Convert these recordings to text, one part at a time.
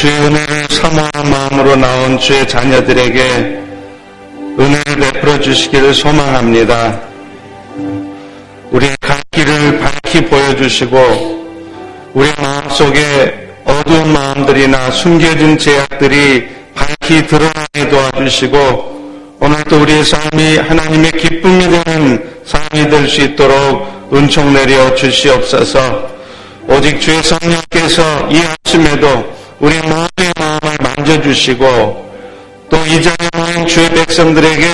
주의 은혜를 사모하는 마음으로 나온 주의 자녀들에게 은혜를 베풀어 주시기를 소망합니다. 우리의 갈 길을 밝히 보여주시고 우리 마음속에 어두운 마음들이나 숨겨진 제약들이 밝히 드러나게 도와주시고 오늘도 우리의 삶이 하나님의 기쁨이 되는 삶이 될 수 있도록 은총 내려 주시옵소서 오직 주의 성령께서 이 아침에도 우리 모두의 마음을 만져주시고 또 이 자리에 모인 주의 백성들에게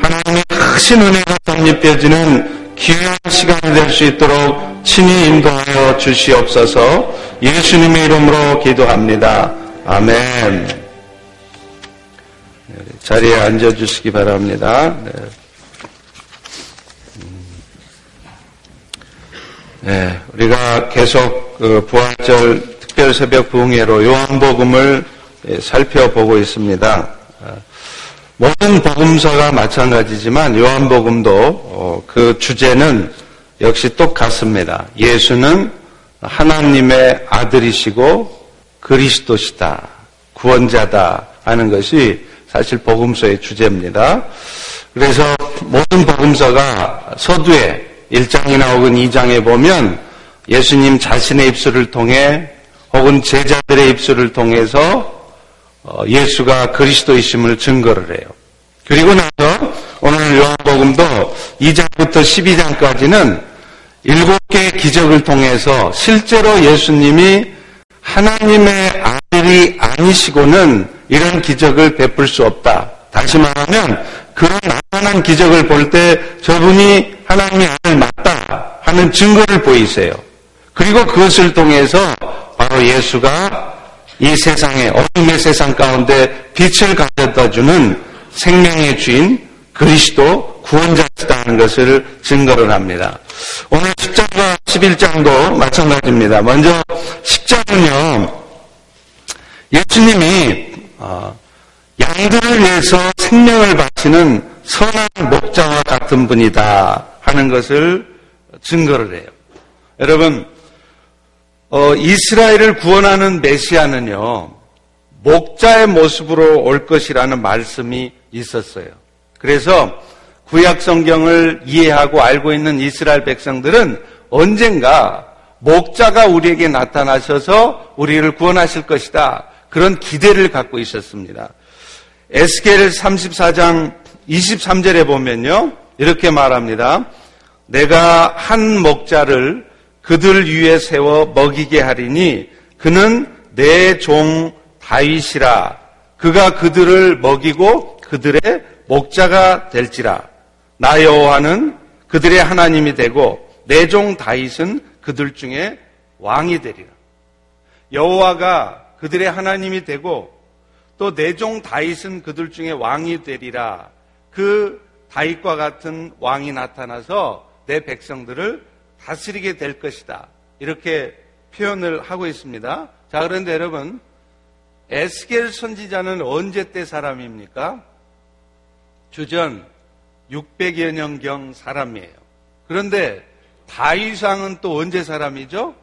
하나님의 크신 은혜가 덧입혀지는 귀한 시간이 될 수 있도록 친히 인도하여 주시옵소서 예수님의 이름으로 기도합니다. 아멘. 네, 자리에 앉아주시기 바랍니다. 네. 네, 우리가 계속 그 부활절 특별 새벽 부흥회로 요한복음을 예, 살펴보고 있습니다. 아, 모든 복음서가 마찬가지지만 요한복음도 어, 그 주제는 역시 똑같습니다. 예수는 하나님의 아들이시고 그리스도시다, 구원자다 하는 것이 사실 복음서의 주제입니다. 그래서 모든 복음서가 서두에 1장이나 혹은 2장에 보면 예수님 자신의 입술을 통해 혹은 제자들의 입술을 통해서 어, 예수가 그리스도이심을 증거를 해요. 그리고 나서 오늘 요한복음도 2장부터 12장까지는 일곱 개의 기적을 통해서 실제로 예수님이 하나님의 아들이 아니시고는 이런 기적을 베풀 수 없다. 다시 말하면 그런 나타난 기적을 볼 때 저분이 하나님의 아들 맞다 하는 증거를 보이세요. 그리고 그것을 통해서 바로 예수가 이 세상에 어둠의 세상 가운데 빛을 가져다 주는 생명의 주인 그리스도 구원자시다는 것을 증거를 합니다. 오늘 10장과 11장도 마찬가지입니다. 먼저 10장은요, 예수님이 어, 양들을 위해서 생명을 바치는 선한 목자와 같은 분이다 하는 것을 증거를 해요. 여러분, 어, 이스라엘을 구원하는 메시아는요, 목자의 모습으로 올 것이라는 말씀이 있었어요. 그래서 구약 성경을 이해하고 알고 있는 이스라엘 백성들은 언젠가 목자가 우리에게 나타나셔서 우리를 구원하실 것이다. 그런 기대를 갖고 있었습니다. 에스겔 34장 23절에 보면요. 이렇게 말합니다. 내가 한 목자를 그들 위에 세워 먹이게 하리니 그는 내 종 다윗이라. 그가 그들을 먹이고 그들의 목자가 될지라. 나 여호와는 그들의 하나님이 되고 내 종 다윗은 그들 중에 왕이 되리라. 여호와가 그들의 하나님이 되고 또 내 종 다윗은 그들 중에 왕이 되리라. 그 다윗과 같은 왕이 나타나서 내 백성들을 다스리게 될 것이다. 이렇게 표현을 하고 있습니다. 자, 그런데 여러분, 에스겔 선지자는 언제 때 사람입니까? 주전 600여 년경 사람이에요. 그런데 다윗왕은 또 언제 사람이죠?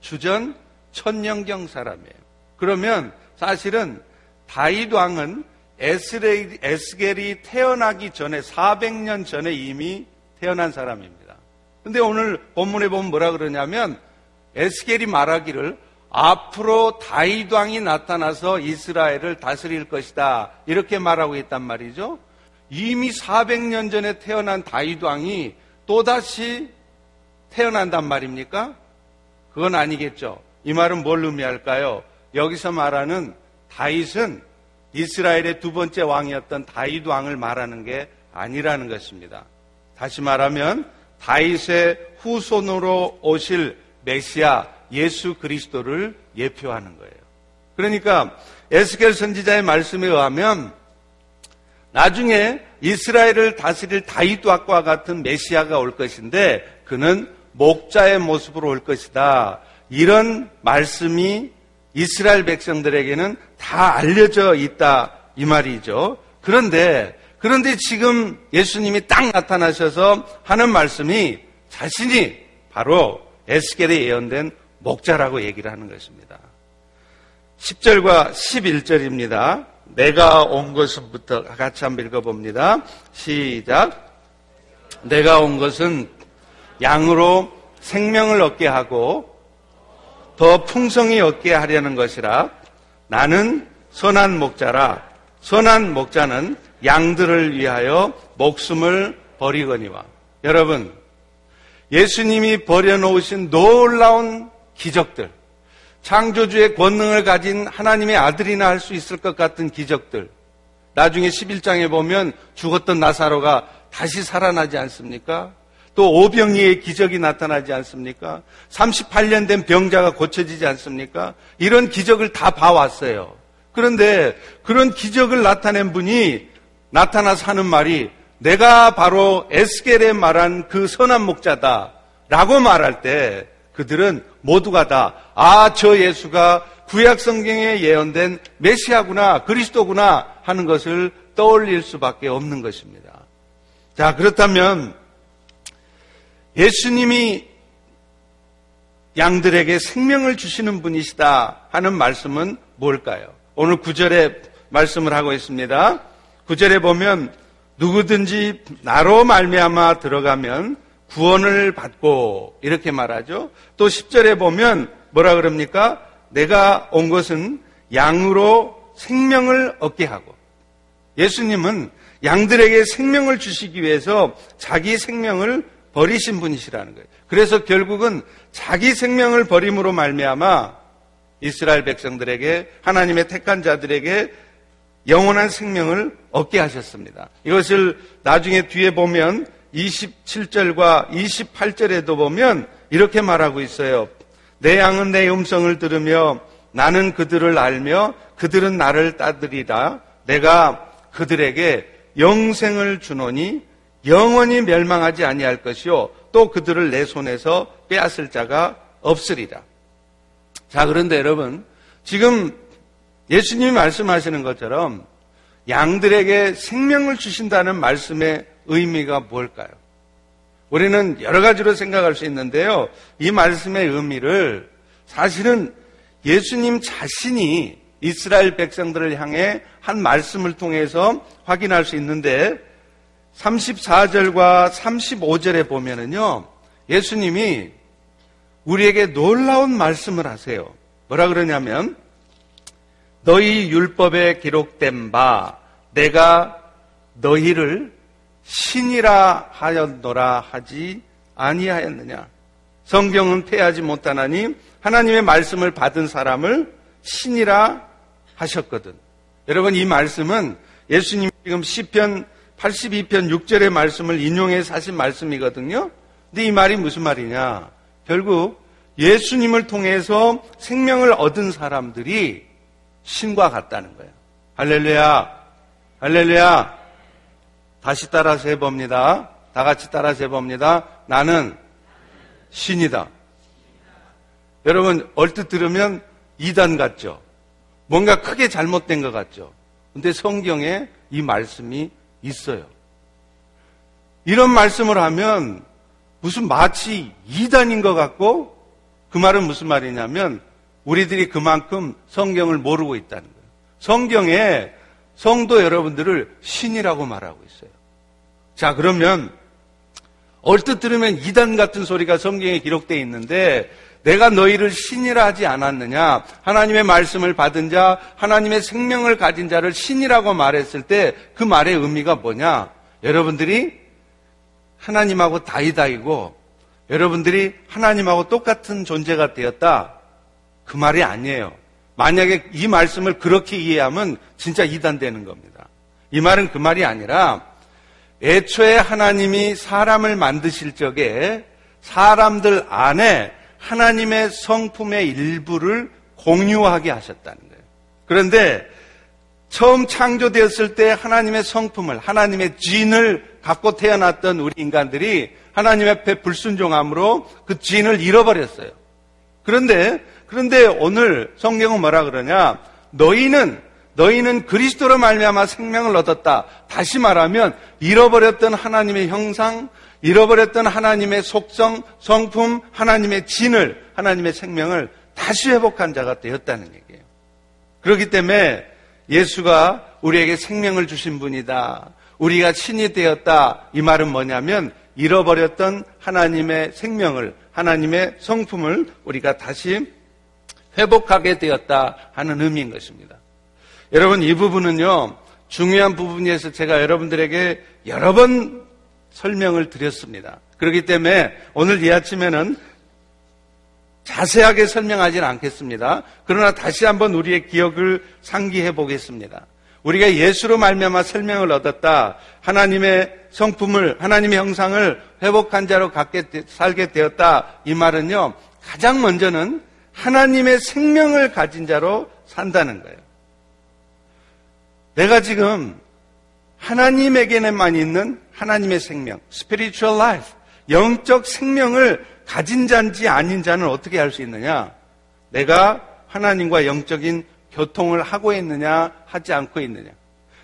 주전 천년경 사람이에요. 그러면 사실은 다윗 왕은 에스겔이 태어나기 전에 400년 전에 이미 태어난 사람입니다. 근데 오늘 본문에 보면 뭐라 그러냐면 에스겔이 말하기를 앞으로 다윗 왕이 나타나서 이스라엘을 다스릴 것이다. 이렇게 말하고 있단 말이죠. 이미 400년 전에 태어난 다윗 왕이 또다시 태어난단 말입니까? 그건 아니겠죠. 이 말은 뭘 의미할까요? 여기서 말하는 다윗은 이스라엘의 두 번째 왕이었던 다윗 왕을 말하는 게 아니라는 것입니다. 다시 말하면 다윗의 후손으로 오실 메시아 예수 그리스도를 예표하는 거예요. 그러니까 에스겔 선지자의 말씀에 의하면 나중에 이스라엘을 다스릴 다윗 왕과 같은 메시아가 올 것인데 그는 목자의 모습으로 올 것이다. 이런 말씀이 이스라엘 백성들에게는 다 알려져 있다 이 말이죠. 그런데 그런데 지금 예수님이 딱 나타나셔서 하는 말씀이 자신이 바로 에스겔에 예언된 목자라고 얘기를 하는 것입니다. 10절과 11절입니다. 내가 온 것은부터 같이 한번 읽어봅니다. 시작. 내가 온 것은 양으로 생명을 얻게 하고 더 풍성히 얻게 하려는 것이라 나는 선한 목자라 선한 목자는 양들을 위하여 목숨을 버리거니와 여러분 예수님이 버려놓으신 놀라운 기적들 창조주의 권능을 가진 하나님의 아들이나 할 수 있을 것 같은 기적들 나중에 11장에 보면 죽었던 나사로가 다시 살아나지 않습니까? 또 오병이의 기적이 나타나지 않습니까? 38년 된 병자가 고쳐지지 않습니까? 이런 기적을 다 봐왔어요. 그런데 그런 기적을 나타낸 분이 나타나서 하는 말이 내가 바로 에스겔에 말한 그 선한 목자다 라고 말할 때 그들은 모두가 다 아, 저 예수가 구약 성경에 예언된 메시아구나, 그리스도구나 하는 것을 떠올릴 수밖에 없는 것입니다. 자, 그렇다면 예수님이 양들에게 생명을 주시는 분이시다 하는 말씀은 뭘까요? 오늘 구절에 말씀을 하고 있습니다. 구절에 보면 누구든지 나로 말미암아 들어가면 구원을 받고 이렇게 말하죠. 또 10절에 보면 뭐라 그럽니까? 내가 온 것은 양으로 생명을 얻게 하고 예수님은 양들에게 생명을 주시기 위해서 자기 생명을 버리신 분이시라는 거예요. 그래서 결국은 자기 생명을 버림으로 말미암아 이스라엘 백성들에게 하나님의 택한 자들에게 영원한 생명을 얻게 하셨습니다. 이것을 나중에 뒤에 보면 27절과 28절에도 보면 이렇게 말하고 있어요. 내 양은 내 음성을 들으며 나는 그들을 알며 그들은 나를 따르리라. 내가 그들에게 영생을 주노니 영원히 멸망하지 아니할 것이요 또 그들을 내 손에서 빼앗을 자가 없으리라. 자, 그런데 여러분, 지금 예수님이 말씀하시는 것처럼 양들에게 생명을 주신다는 말씀의 의미가 뭘까요? 우리는 여러 가지로 생각할 수 있는데요. 이 말씀의 의미를 사실은 예수님 자신이 이스라엘 백성들을 향해 한 말씀을 통해서 확인할 수 있는데 34절과 35절에 보면은요, 예수님이 우리에게 놀라운 말씀을 하세요. 뭐라 그러냐면, 너희 율법에 기록된 바, 내가 너희를 신이라 하였노라 하지 아니하였느냐. 성경은 패하지 못하나니 하나님의 말씀을 받은 사람을 신이라 하셨거든. 여러분 이 말씀은 예수님이 지금 시편 82편 6절의 말씀을 인용해서 하신 말씀이거든요. 근데 이 말이 무슨 말이냐? 결국 예수님을 통해서 생명을 얻은 사람들이 신과 같다는 거예요. 할렐루야. 할렐루야. 다시 따라서 해봅니다. 다 같이 따라서 해봅니다. 나는 신이다. 여러분, 얼뜻 들으면 이단 같죠? 뭔가 크게 잘못된 것 같죠? 근데 성경에 이 말씀이 있어요. 이런 말씀을 하면 무슨 마치 이단인 것 같고 그 말은 무슨 말이냐면 우리들이 그만큼 성경을 모르고 있다는 거예요. 성경에 성도 여러분들을 신이라고 말하고 있어요. 자, 그러면 얼뜻 들으면 이단 같은 소리가 성경에 기록되어 있는데 내가 너희를 신이라 하지 않았느냐? 하나님의 말씀을 받은 자, 하나님의 생명을 가진 자를 신이라고 말했을 때 그 말의 의미가 뭐냐? 여러분들이 하나님하고 다이다이고 여러분들이 하나님하고 똑같은 존재가 되었다. 그 말이 아니에요. 만약에 이 말씀을 그렇게 이해하면 진짜 이단되는 겁니다. 이 말은 그 말이 아니라 애초에 하나님이 사람을 만드실 적에 사람들 안에 하나님의 성품의 일부를 공유하게 하셨다는 거예요. 그런데 처음 창조되었을 때 하나님의 성품을, 하나님의 진을 갖고 태어났던 우리 인간들이 하나님 앞에 불순종함으로 그 진을 잃어버렸어요. 그런데, 그런데 오늘 성경은 뭐라 그러냐? 너희는 너희는 그리스도로 말미암아 생명을 얻었다. 다시 말하면 잃어버렸던 하나님의 형상, 잃어버렸던 하나님의 속성, 성품, 하나님의 진을, 하나님의 생명을 다시 회복한 자가 되었다는 얘기예요. 그렇기 때문에 예수가 우리에게 생명을 주신 분이다. 우리가 신이 되었다. 이 말은 뭐냐면 잃어버렸던 하나님의 생명을, 하나님의 성품을 우리가 다시 회복하게 되었다 하는 의미인 것입니다. 여러분, 이 부분은요, 중요한 부분이어서 제가 여러분들에게 여러 번 설명을 드렸습니다. 그렇기 때문에 오늘 이 아침에는 자세하게 설명하지는 않겠습니다. 그러나 다시 한번 우리의 기억을 상기해 보겠습니다. 우리가 예수로 말미암아 설명을 얻었다. 하나님의 성품을 하나님의 형상을 회복한 자로 갖게 살게 되었다. 이 말은요. 가장 먼저는 하나님의 생명을 가진 자로 산다는 거예요. 내가 지금 하나님에게만 있는 하나님의 생명, spiritual life, 영적 생명을 가진 자인지 아닌 자는 어떻게 알 수 있느냐? 내가 하나님과 영적인 교통을 하고 있느냐, 하지 않고 있느냐.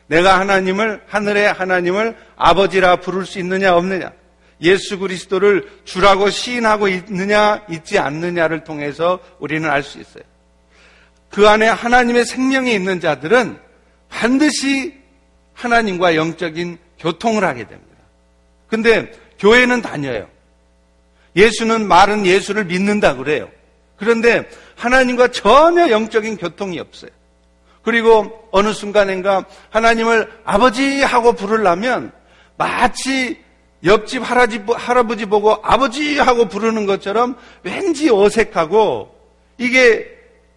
내가 하나님을, 하늘의 하나님을 아버지라 부를 수 있느냐, 없느냐. 예수 그리스도를 주라고 시인하고 있느냐, 있지 않느냐를 통해서 우리는 알 수 있어요. 그 안에 하나님의 생명이 있는 자들은 반드시 하나님과 영적인 교통을 하게 됩니다. 근데 교회는 다녀요. 예수는 말은 예수를 믿는다 그래요. 그런데 하나님과 전혀 영적인 교통이 없어요. 그리고 어느 순간인가 하나님을 아버지 하고 부르려면 마치 옆집 할아버지 보고 아버지 하고 부르는 것처럼 왠지 어색하고 이게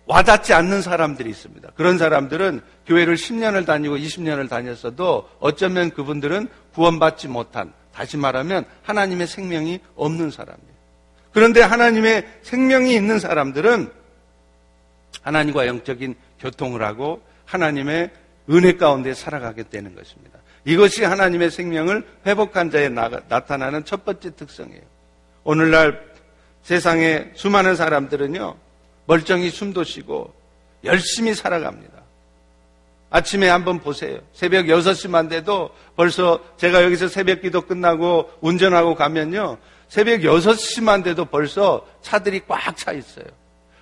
와닿지 않는 사람들이 있습니다. 그런 사람들은 교회를 10년을 다니고 20년을 다녔어도 어쩌면 그분들은 구원받지 못한, 다시 말하면 하나님의 생명이 없는 사람이에요. 그런데 하나님의 생명이 있는 사람들은 하나님과 영적인 교통을 하고 하나님의 은혜 가운데 살아가게 되는 것입니다. 이것이 하나님의 생명을 회복한 자에 나타나는 첫 번째 특성이에요. 오늘날 세상에 수많은 사람들은요, 멀쩡히 숨도 쉬고 열심히 살아갑니다. 아침에 한번 보세요. 새벽 6시만 돼도 벌써 제가 여기서 새벽 기도 끝나고 운전하고 가면요. 새벽 6시만 돼도 벌써 차들이 꽉 차 있어요.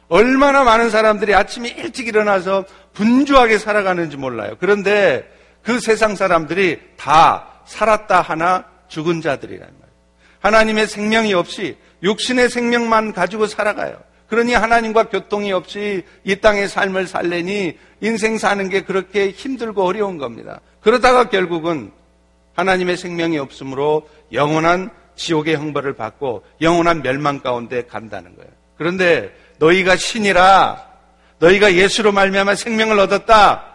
얼마나 많은 사람들이 아침에 일찍 일어나서 분주하게 살아가는지 몰라요. 그런데 그 세상 사람들이 다 살았다 하나 죽은 자들이란 말이에요. 하나님의 생명이 없이 육신의 생명만 가지고 살아가요. 그러니 하나님과 교통이 없이 이 땅의 삶을 살래니 인생 사는 게 그렇게 힘들고 어려운 겁니다. 그러다가 결국은 하나님의 생명이 없으므로 영원한 지옥의 형벌을 받고 영원한 멸망 가운데 간다는 거예요. 그런데 너희가 신이라 너희가 예수로 말미암아 생명을 얻었다.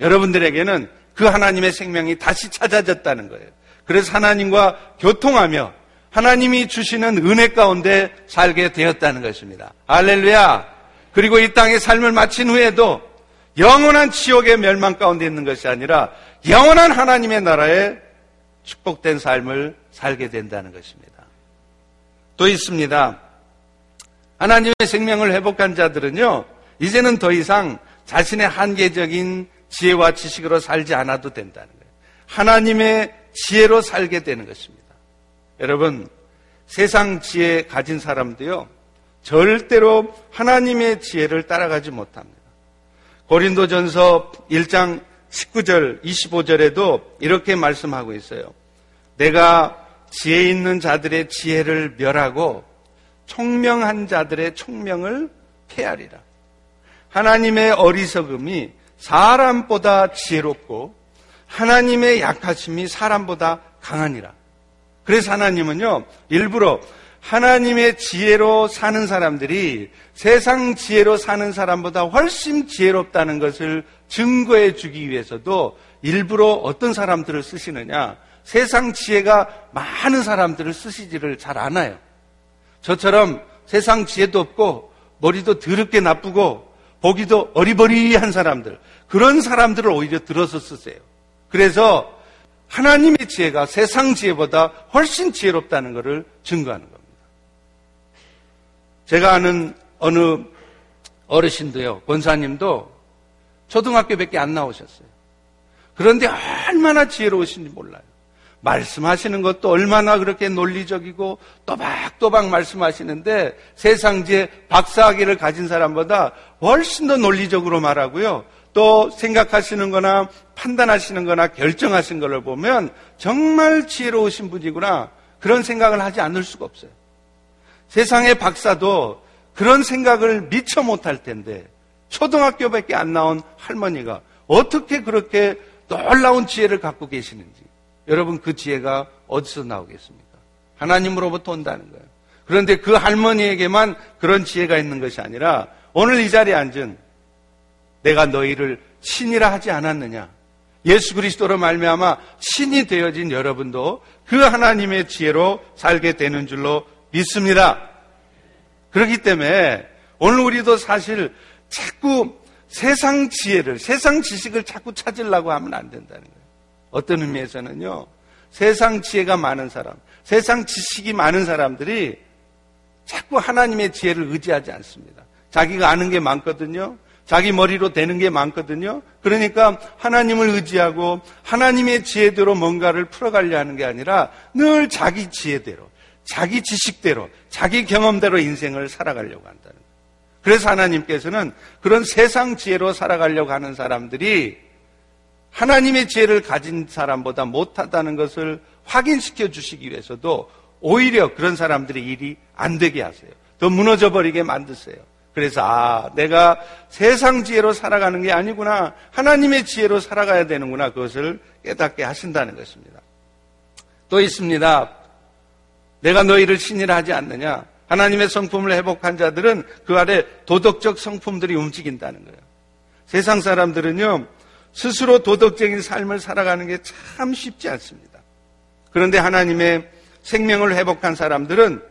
여러분들에게는 그 하나님의 생명이 다시 찾아졌다는 거예요. 그래서 하나님과 교통하며 하나님이 주시는 은혜 가운데 살게 되었다는 것입니다. 알렐루야. 그리고 이 땅의 삶을 마친 후에도 영원한 지옥의 멸망 가운데 있는 것이 아니라 영원한 하나님의 나라에 축복된 삶을 살게 된다는 것입니다. 또 있습니다. 하나님의 생명을 회복한 자들은요, 이제는 더 이상 자신의 한계적인 지혜와 지식으로 살지 않아도 된다는 거예요. 하나님의 지혜로 살게 되는 것입니다. 여러분, 세상 지혜 가진 사람도요, 절대로 하나님의 지혜를 따라가지 못합니다. 고린도 전서 1장 19절, 25절에도 이렇게 말씀하고 있어요. 내가 지혜 있는 자들의 지혜를 멸하고 총명한 자들의 총명을 폐하리라. 하나님의 어리석음이 사람보다 지혜롭고 하나님의 약하심이 사람보다 강하니라. 그래서 하나님은요, 일부러 하나님의 지혜로 사는 사람들이 세상 지혜로 사는 사람보다 훨씬 지혜롭다는 것을 증거해 주기 위해서도 일부러 어떤 사람들을 쓰시느냐? 세상 지혜가 많은 사람들을 쓰시지를 잘 않아요. 저처럼 세상 지혜도 없고 머리도 더럽게 나쁘고 보기도 어리버리한 사람들, 그런 사람들을 오히려 들어서 쓰세요. 그래서 하나님의 지혜가 세상 지혜보다 훨씬 지혜롭다는 것을 증거하는 겁니다. 제가 아는 어느 어르신도요, 권사님도 초등학교밖에 안 나오셨어요. 그런데 얼마나 지혜로우신지 몰라요. 말씀하시는 것도 얼마나 그렇게 논리적이고 또박또박 말씀하시는데 세상지에 박사학위를 가진 사람보다 훨씬 더 논리적으로 말하고요. 또 생각하시는 거나 판단하시는 거나 결정하신 걸 보면 정말 지혜로우신 분이구나. 그런 생각을 하지 않을 수가 없어요. 세상의 박사도 그런 생각을 미처 못할 텐데 초등학교밖에 안 나온 할머니가 어떻게 그렇게 놀라운 지혜를 갖고 계시는지 여러분 그 지혜가 어디서 나오겠습니까? 하나님으로부터 온다는 거예요. 그런데 그 할머니에게만 그런 지혜가 있는 것이 아니라 오늘 이 자리에 앉은 내가 너희를 신이라 하지 않았느냐? 예수 그리스도로 말미암아 신이 되어진 여러분도 그 하나님의 지혜로 살게 되는 줄로 믿습니다. 그렇기 때문에 오늘 우리도 사실 자꾸 세상 지혜를, 세상 지식을 자꾸 찾으려고 하면 안 된다는 거예요. 어떤 의미에서는요, 세상 지혜가 많은 사람, 세상 지식이 많은 사람들이 자꾸 하나님의 지혜를 의지하지 않습니다. 자기가 아는 게 많거든요. 자기 머리로 되는 게 많거든요. 그러니까 하나님을 의지하고 하나님의 지혜대로 뭔가를 풀어가려 하는 게 아니라 늘 자기 지혜대로, 자기 지식대로, 자기 경험대로 인생을 살아가려고 한다는 거예요. 그래서 하나님께서는 그런 세상 지혜로 살아가려고 하는 사람들이 하나님의 지혜를 가진 사람보다 못하다는 것을 확인시켜 주시기 위해서도 오히려 그런 사람들의 일이 안 되게 하세요. 더 무너져 버리게 만드세요. 그래서 아, 내가 세상 지혜로 살아가는 게 아니구나. 하나님의 지혜로 살아가야 되는구나. 그것을 깨닫게 하신다는 것입니다. 또 있습니다. 내가 너희를 신이라 하지 않느냐? 하나님의 성품을 회복한 자들은 그 아래 도덕적 성품들이 움직인다는 거예요. 세상 사람들은요, 스스로 도덕적인 삶을 살아가는 게 참 쉽지 않습니다. 그런데 하나님의 생명을 회복한 사람들은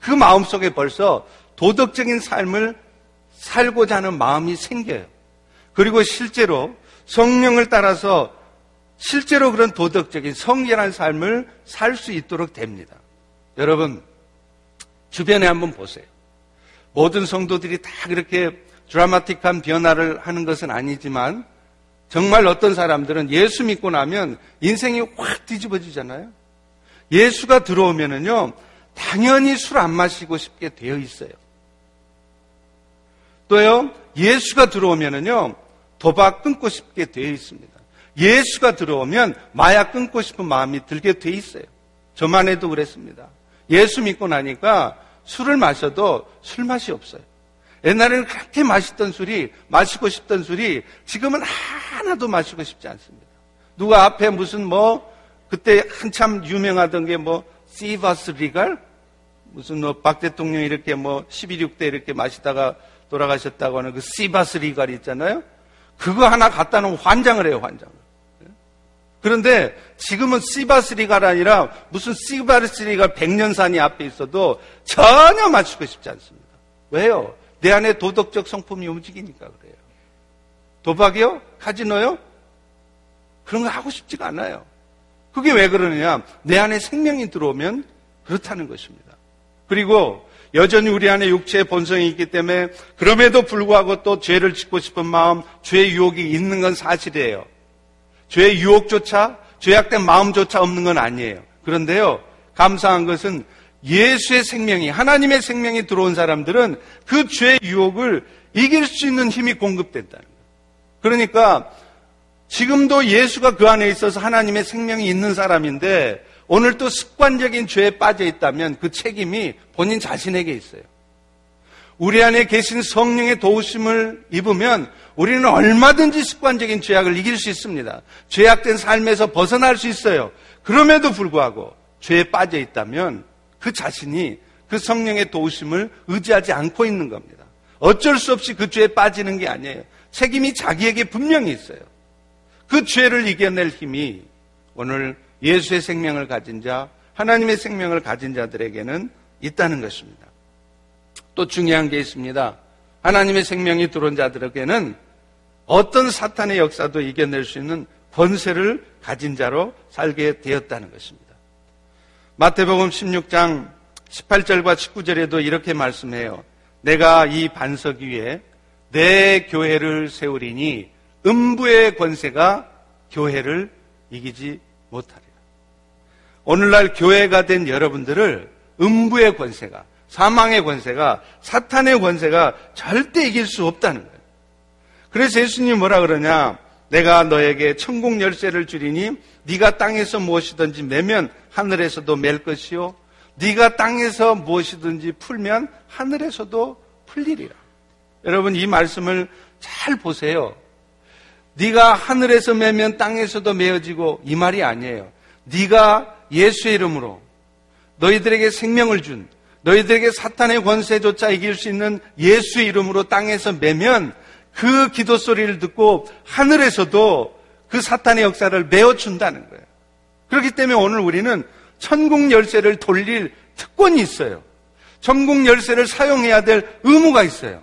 그 마음속에 벌써 도덕적인 삶을 살고자 하는 마음이 생겨요. 그리고 실제로 성령을 따라서 실제로 그런 도덕적인 성결한 삶을 살 수 있도록 됩니다. 여러분, 주변에 한번 보세요. 모든 성도들이 다 그렇게 드라마틱한 변화를 하는 것은 아니지만 정말 어떤 사람들은 예수 믿고 나면 인생이 확 뒤집어지잖아요. 예수가 들어오면은요, 당연히 술 안 마시고 싶게 되어 있어요. 또요, 예수가 들어오면은요, 도박 끊고 싶게 되어 있습니다. 예수가 들어오면 마약 끊고 싶은 마음이 들게 되어 있어요. 저만 해도 그랬습니다. 예수 믿고 나니까 술을 마셔도 술 맛이 없어요. 옛날에는 그렇게 맛있던 술이, 마시고 싶던 술이 지금은 하나도 마시고 싶지 않습니다. 누가 앞에 무슨 뭐, 그때 한참 유명하던 게 뭐, 시바스 리갈? 무슨 뭐, 박 대통령 이렇게 뭐, 12.6대 이렇게 마시다가 돌아가셨다고 하는 그 시바스 리갈 있잖아요? 그거 하나 갖다 놓으면 환장을 해요, 환장을. 그런데 지금은 시바스 리갈 아니라 무슨 시바스 리갈 백년산이 앞에 있어도 전혀 마시고 싶지 않습니다. 왜요? 내 안에 도덕적 성품이 움직이니까 그래요. 도박이요? 카지노요? 그런 거 하고 싶지가 않아요. 그게 왜 그러느냐? 내 안에 생명이 들어오면 그렇다는 것입니다. 그리고 여전히 우리 안에 육체의 본성이 있기 때문에 그럼에도 불구하고 또 죄를 짓고 싶은 마음, 죄의 유혹이 있는 건 사실이에요. 죄의 유혹조차, 죄악된 마음조차 없는 건 아니에요. 그런데요, 감사한 것은 예수의 생명이, 하나님의 생명이 들어온 사람들은 그 죄의 유혹을 이길 수 있는 힘이 공급된다는 거예요. 그러니까 지금도 예수가 그 안에 있어서 하나님의 생명이 있는 사람인데 오늘 또 습관적인 죄에 빠져 있다면 그 책임이 본인 자신에게 있어요. 우리 안에 계신 성령의 도우심을 입으면 우리는 얼마든지 습관적인 죄악을 이길 수 있습니다. 죄악된 삶에서 벗어날 수 있어요. 그럼에도 불구하고 죄에 빠져 있다면 그 자신이 그 성령의 도우심을 의지하지 않고 있는 겁니다. 어쩔 수 없이 그 죄에 빠지는 게 아니에요. 책임이 자기에게 분명히 있어요. 그 죄를 이겨낼 힘이 오늘 예수의 생명을 가진 자, 하나님의 생명을 가진 자들에게는 있다는 것입니다. 또 중요한 게 있습니다. 하나님의 생명이 들어온 자들에게는 어떤 사탄의 역사도 이겨낼 수 있는 권세를 가진 자로 살게 되었다는 것입니다. 마태복음 16장 18절과 19절에도 이렇게 말씀해요. 내가 이 반석 위에 내 교회를 세우리니 음부의 권세가 교회를 이기지 못하리라. 오늘날 교회가 된 여러분들을 음부의 권세가, 사망의 권세가, 사탄의 권세가 절대 이길 수 없다는 거예요. 그래서 예수님이 뭐라 그러냐? 내가 너에게 천국 열쇠를 주리니 네가 땅에서 무엇이든지 매면 하늘에서도 맬 것이요 네가 땅에서 무엇이든지 풀면 하늘에서도 풀리리라. 여러분 이 말씀을 잘 보세요. 네가 하늘에서 매면 땅에서도 메어지고 이 말이 아니에요. 네가 예수의 이름으로 너희들에게 생명을 준 너희들에게 사탄의 권세조차 이길 수 있는 예수의 이름으로 땅에서 매면 그 기도 소리를 듣고 하늘에서도 그 사탄의 역사를 메어준다는 거예요. 그렇기 때문에 오늘 우리는 천국 열쇠를 돌릴 특권이 있어요. 천국 열쇠를 사용해야 될 의무가 있어요.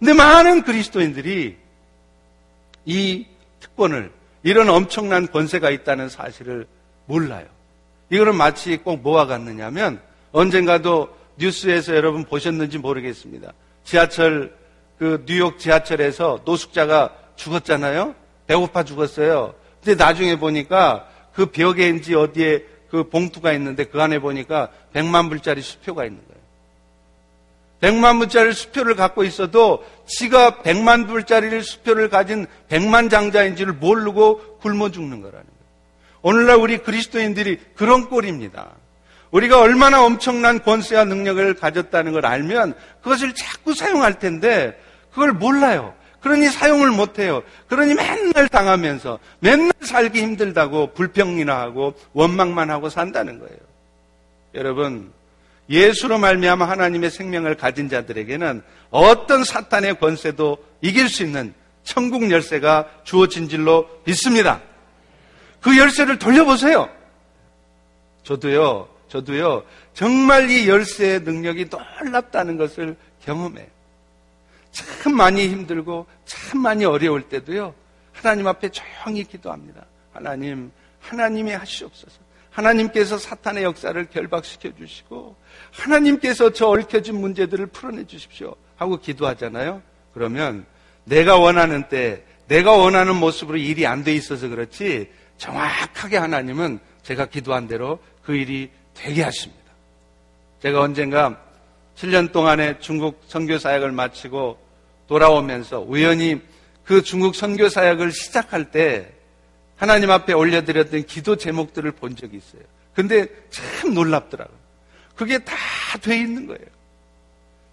근데 많은 그리스도인들이 이 특권을 이런 엄청난 권세가 있다는 사실을 몰라요. 이거는 마치 꼭 뭐와 같느냐면 언젠가도 뉴스에서 여러분 보셨는지 모르겠습니다. 지하철 그 뉴욕 지하철에서 노숙자가 죽었잖아요. 배고파 죽었어요. 근데 나중에 보니까 그 벽에인지 어디에 그 봉투가 있는데 그 안에 보니까 100만 불짜리 수표가 있는 거예요. 100만 불짜리 수표를 갖고 있어도 지가 100만 불짜리 수표를 가진 100만 장자인지를 모르고 굶어 죽는 거라는 거예요. 오늘날 우리 그리스도인들이 그런 꼴입니다. 우리가 얼마나 엄청난 권세와 능력을 가졌다는 걸 알면 그것을 자꾸 사용할 텐데 그걸 몰라요. 그러니 사용을 못해요. 그러니 맨날 당하면서 맨날 살기 힘들다고 불평이나 하고 원망만 하고 산다는 거예요. 여러분 예수로 말미암아 하나님의 생명을 가진 자들에게는 어떤 사탄의 권세도 이길 수 있는 천국 열쇠가 주어진 줄로 믿습니다. 그 열쇠를 돌려보세요. 저도요, 저도요, 정말 이 열쇠의 능력이 놀랍다는 것을 경험해요. 참 많이 힘들고 참 많이 어려울 때도요, 하나님 앞에 조용히 기도합니다. 하나님, 하나님이 하시옵소서. 하나님께서 사탄의 역사를 결박시켜 주시고, 하나님께서 저 얽혀진 문제들을 풀어내 주십시오. 하고 기도하잖아요. 그러면 내가 원하는 때, 내가 원하는 모습으로 일이 안 돼 있어서 그렇지, 정확하게 하나님은 제가 기도한 대로 그 일이 되게 하십니다. 제가 언젠가 7년 동안의 중국 선교 사역을 마치고 돌아오면서 우연히 그 중국 선교 사역을 시작할 때 하나님 앞에 올려드렸던 기도 제목들을 본 적이 있어요. 근데 참 놀랍더라고요. 그게 다 돼 있는 거예요.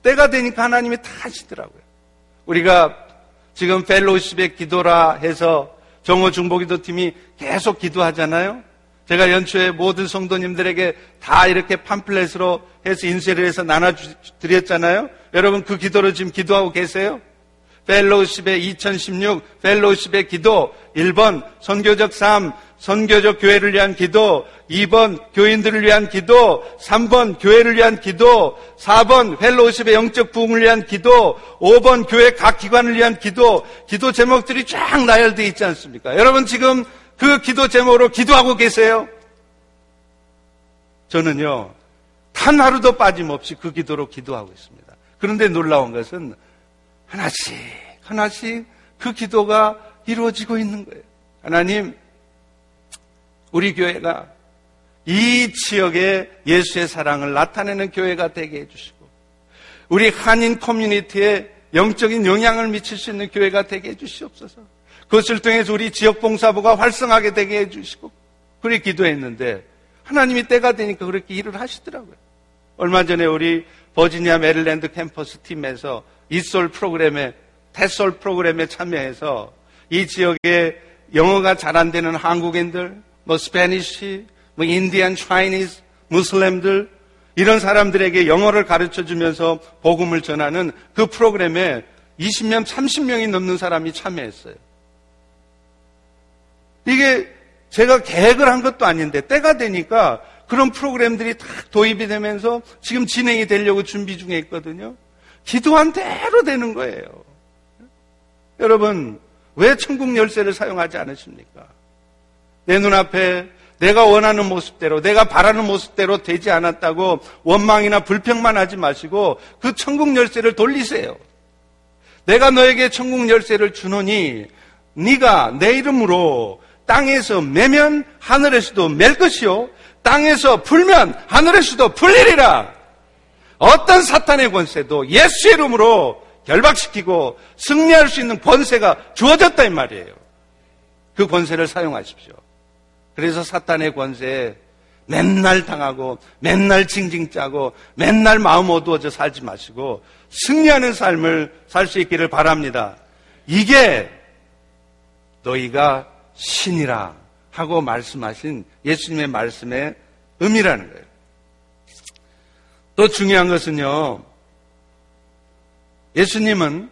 때가 되니까 하나님이 다 하시더라고요. 우리가 지금 펠로우십의 기도라 해서 정호 중보기도 팀이 계속 기도하잖아요. 제가 연초에 모든 성도님들에게 다 이렇게 팜플렛으로 해서 인쇄를 해서 나눠드렸잖아요. 여러분 그 기도로 지금 기도하고 계세요? Fellowship의 2016 Fellowship의 기도 1번 선교적 삶 선교적 교회를 위한 기도 2번 교인들을 위한 기도 3번 교회를 위한 기도 4번 Fellowship의 영적 부흥을 위한 기도 5번 교회 각 기관을 위한 기도 기도 제목들이 쫙 나열되어 있지 않습니까? 여러분 지금 그 기도 제목으로 기도하고 계세요? 저는요 단 하루도 빠짐없이 그 기도로 기도하고 있습니다. 그런데 놀라운 것은 하나씩, 하나씩 그 기도가 이루어지고 있는 거예요. 하나님, 우리 교회가 이 지역에 예수의 사랑을 나타내는 교회가 되게 해주시고, 우리 한인 커뮤니티에 영적인 영향을 미칠 수 있는 교회가 되게 해주시옵소서. 그것을 통해서 우리 지역 봉사부가 활성하게 되게 해주시고, 그렇게 기도했는데, 하나님이 때가 되니까 그렇게 일을 하시더라고요. 얼마 전에 우리 버지니아 메릴랜드 캠퍼스 팀에서 ESOL 프로그램에 TESOL 프로그램에 참여해서 이 지역에 영어가 잘 안 되는 한국인들, 뭐 Spanish, 뭐 Indian, Chinese, 무슬림들 이런 사람들에게 영어를 가르쳐 주면서 복음을 전하는 그 프로그램에 20명, 30명이 넘는 사람이 참여했어요. 이게 제가 계획을 한 것도 아닌데 때가 되니까 그런 프로그램들이 다 도입이 되면서 지금 진행이 되려고 준비 중에 있거든요. 기도한 대로 되는 거예요. 여러분, 왜 천국 열쇠를 사용하지 않으십니까? 내 눈앞에 내가 원하는 모습대로, 내가 바라는 모습대로 되지 않았다고 원망이나 불평만 하지 마시고 그 천국 열쇠를 돌리세요. 내가 너에게 천국 열쇠를 주노니 네가 내 이름으로 땅에서 매면 하늘에서도 맬 것이요 땅에서 풀면 하늘에서도 풀리리라. 어떤 사탄의 권세도 예수의 이름으로 결박시키고 승리할 수 있는 권세가 주어졌다 이 말이에요. 그 권세를 사용하십시오. 그래서 사탄의 권세에 맨날 당하고 맨날 징징 짜고 맨날 마음 어두워져 살지 마시고 승리하는 삶을 살 수 있기를 바랍니다. 이게 너희가 신이라 하고 말씀하신 예수님의 말씀의 의미라는 거예요. 또 중요한 것은요, 예수님은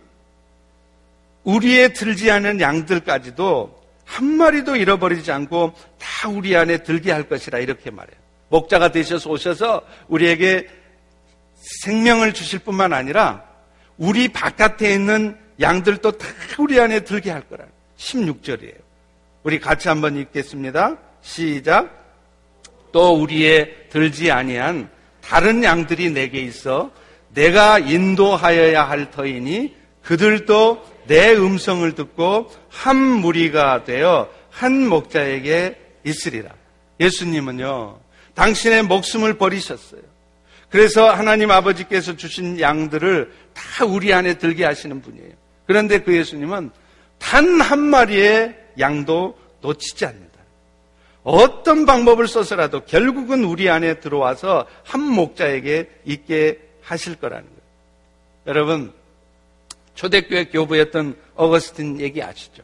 우리의 들지 않은 양들까지도 한 마리도 잃어버리지 않고 다 우리 안에 들게 할 것이라 이렇게 말해요. 목자가 되셔서 오셔서 우리에게 생명을 주실 뿐만 아니라 우리 바깥에 있는 양들도 다 우리 안에 들게 할 거라. 16절이에요. 우리 같이 한번 읽겠습니다. 시작. 또 우리의 들지 아니한 다른 양들이 내게 있어 내가 인도하여야 할 터이니 그들도 내 음성을 듣고 한 무리가 되어 한 목자에게 있으리라. 예수님은요, 당신의 목숨을 버리셨어요. 그래서 하나님 아버지께서 주신 양들을 다 우리 안에 들게 하시는 분이에요. 그런데 그 예수님은 단 한 마리의 양도 놓치지 않는다. 어떤 방법을 써서라도 결국은 우리 안에 들어와서 한 목자에게 있게 하실 거라는 거예요. 여러분, 초대교회 교부였던 어거스틴 얘기 아시죠?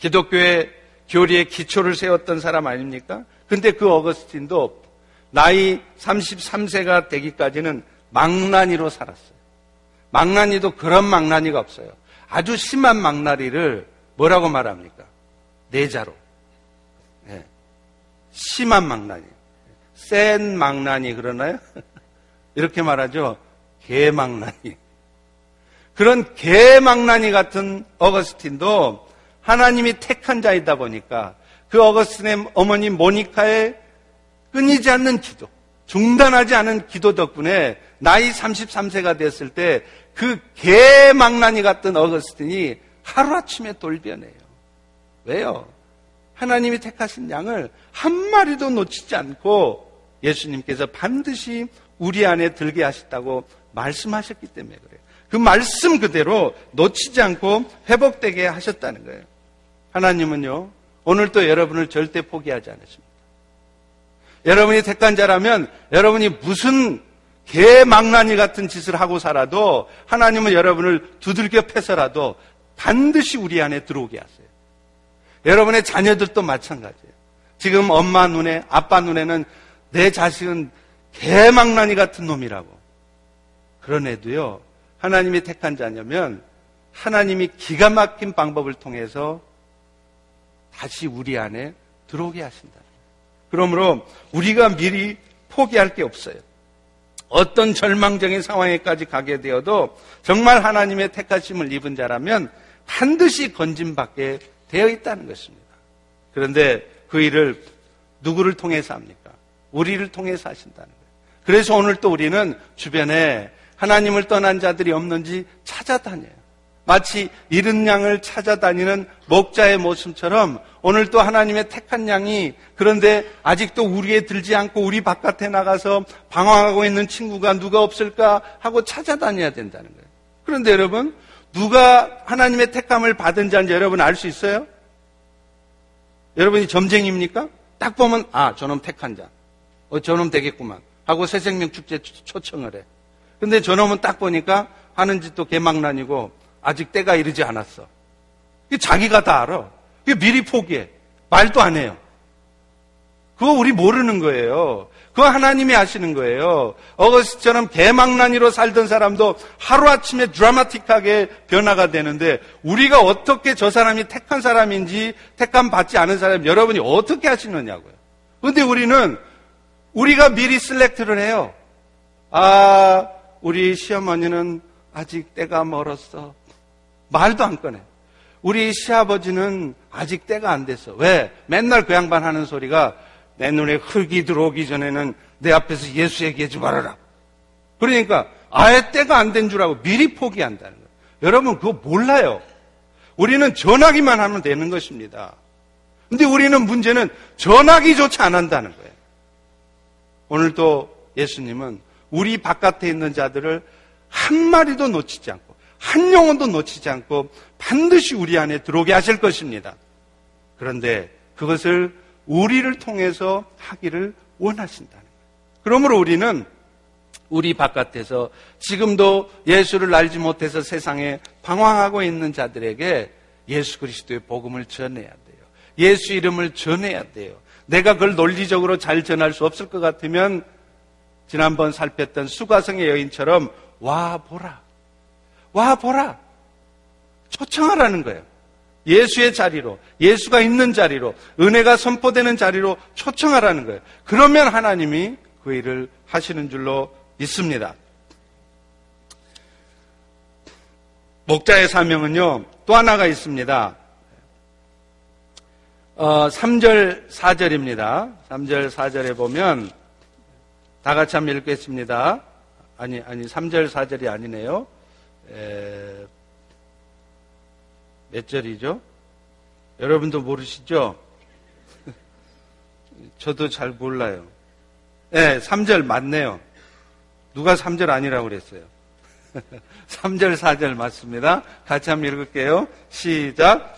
기독교의 교리의 기초를 세웠던 사람 아닙니까? 근데 그 어거스틴도 나이 33세가 되기까지는 망나니로 살았어요. 망나니도 그런 망나니가 없어요. 아주 심한 망나니를 뭐라고 말합니까? 내자로. 네. 심한 망나니. 센 망나니 그러나요? 이렇게 말하죠. 개망나니. 그런 개망나니 같은 어거스틴도 하나님이 택한 자이다 보니까 그 어거스틴의 어머니 모니카의 끊이지 않는 기도, 중단하지 않은 기도 덕분에 나이 33세가 됐을 때 그 개망나니 같은 어거스틴이 하루아침에 돌변해요. 왜요? 하나님이 택하신 양을 한 마리도 놓치지 않고 예수님께서 반드시 우리 안에 들게 하셨다고 말씀하셨기 때문에 그래요. 그 말씀 그대로 놓치지 않고 회복되게 하셨다는 거예요. 하나님은요, 오늘도 여러분을 절대 포기하지 않으십니다. 여러분이 택한 자라면 여러분이 무슨 개망나니 같은 짓을 하고 살아도 하나님은 여러분을 두들겨 패서라도 반드시 우리 안에 들어오게 하세요. 여러분의 자녀들도 마찬가지예요. 지금 엄마 눈에, 아빠 눈에는 내 자식은 개망나니 같은 놈이라고. 그런 애도요, 하나님이 택한 자냐면 하나님이 기가 막힌 방법을 통해서 다시 우리 안에 들어오게 하신다. 그러므로 우리가 미리 포기할 게 없어요. 어떤 절망적인 상황에까지 가게 되어도 정말 하나님의 택하심을 입은 자라면 반드시 건진받게 되어 있다는 것입니다. 그런데 그 일을 누구를 통해서 합니까? 우리를 통해서 하신다는 거예요. 그래서 오늘 또 우리는 주변에 하나님을 떠난 자들이 없는지 찾아다녀요. 마치 잃은 양을 찾아다니는 목자의 모습처럼 오늘 또 하나님의 택한 양이 그런데 아직도 우리에 들지 않고 우리 바깥에 나가서 방황하고 있는 친구가 누가 없을까 하고 찾아다녀야 된다는 거예요. 그런데 여러분, 누가 하나님의 택함을 받은 자인지 여러분 알 수 있어요? 여러분이 점쟁입니까? 딱 보면 아 저놈 택한 자, 어 저놈 되겠구만 하고 새생명 축제 초청을 해. 근데 저놈은 딱 보니까 하는 짓도 개망난이고 아직 때가 이르지 않았어. 자기가 다 알아. 미리 포기해. 말도 안 해요. 그거 우리 모르는 거예요. 그거 하나님이 하시는 거예요. 어거스처럼 개망난이로 살던 사람도 하루아침에 드라마틱하게 변화가 되는데 우리가 어떻게 저 사람이 택한 사람인지 택함 받지 않은 사람 여러분이 어떻게 하시느냐고요. 그런데 우리는 우리가 미리 슬렉트를 해요. 아, 우리 시어머니는 아직 때가 멀었어. 말도 안 꺼내. 우리 시아버지는 아직 때가 안 됐어. 왜? 맨날 그 양반 하는 소리가 내 눈에 흙이 들어오기 전에는 내 앞에서 예수 얘기하지 말아라. 그러니까 아예 때가 안 된 줄 알고 미리 포기한다는 거예요. 여러분 그거 몰라요. 우리는 전하기만 하면 되는 것입니다. 근데 우리는 문제는 전하기조차 안 한다는 거예요. 오늘도 예수님은 우리 바깥에 있는 자들을 한 마리도 놓치지 않고 한 영혼도 놓치지 않고 반드시 우리 안에 들어오게 하실 것입니다. 그런데 그것을 우리를 통해서 하기를 원하신다는 거예요. 그러므로 우리는 우리 바깥에서 지금도 예수를 알지 못해서 세상에 방황하고 있는 자들에게 예수 그리스도의 복음을 전해야 돼요. 예수 이름을 전해야 돼요. 내가 그걸 논리적으로 잘 전할 수 없을 것 같으면 지난번 살폈던 수가성의 여인처럼 와 보라. 와 보라. 초청하라는 거예요. 예수의 자리로, 예수가 있는 자리로, 은혜가 선포되는 자리로 초청하라는 거예요. 그러면 하나님이 그 일을 하시는 줄로 믿습니다. 목자의 사명은요, 또 하나가 있습니다. 어, 3절, 4절입니다. 3절, 4절에 보면, 다 같이 한번 읽겠습니다. 아니, 아니, 3절, 4절이 아니네요. 에, 몇 절이죠? 여러분도 모르시죠? 저도 잘 몰라요. 네, 3절 맞네요. 누가 3절 아니라고 그랬어요? 3절, 4절 맞습니다. 같이 한번 읽을게요. 시작.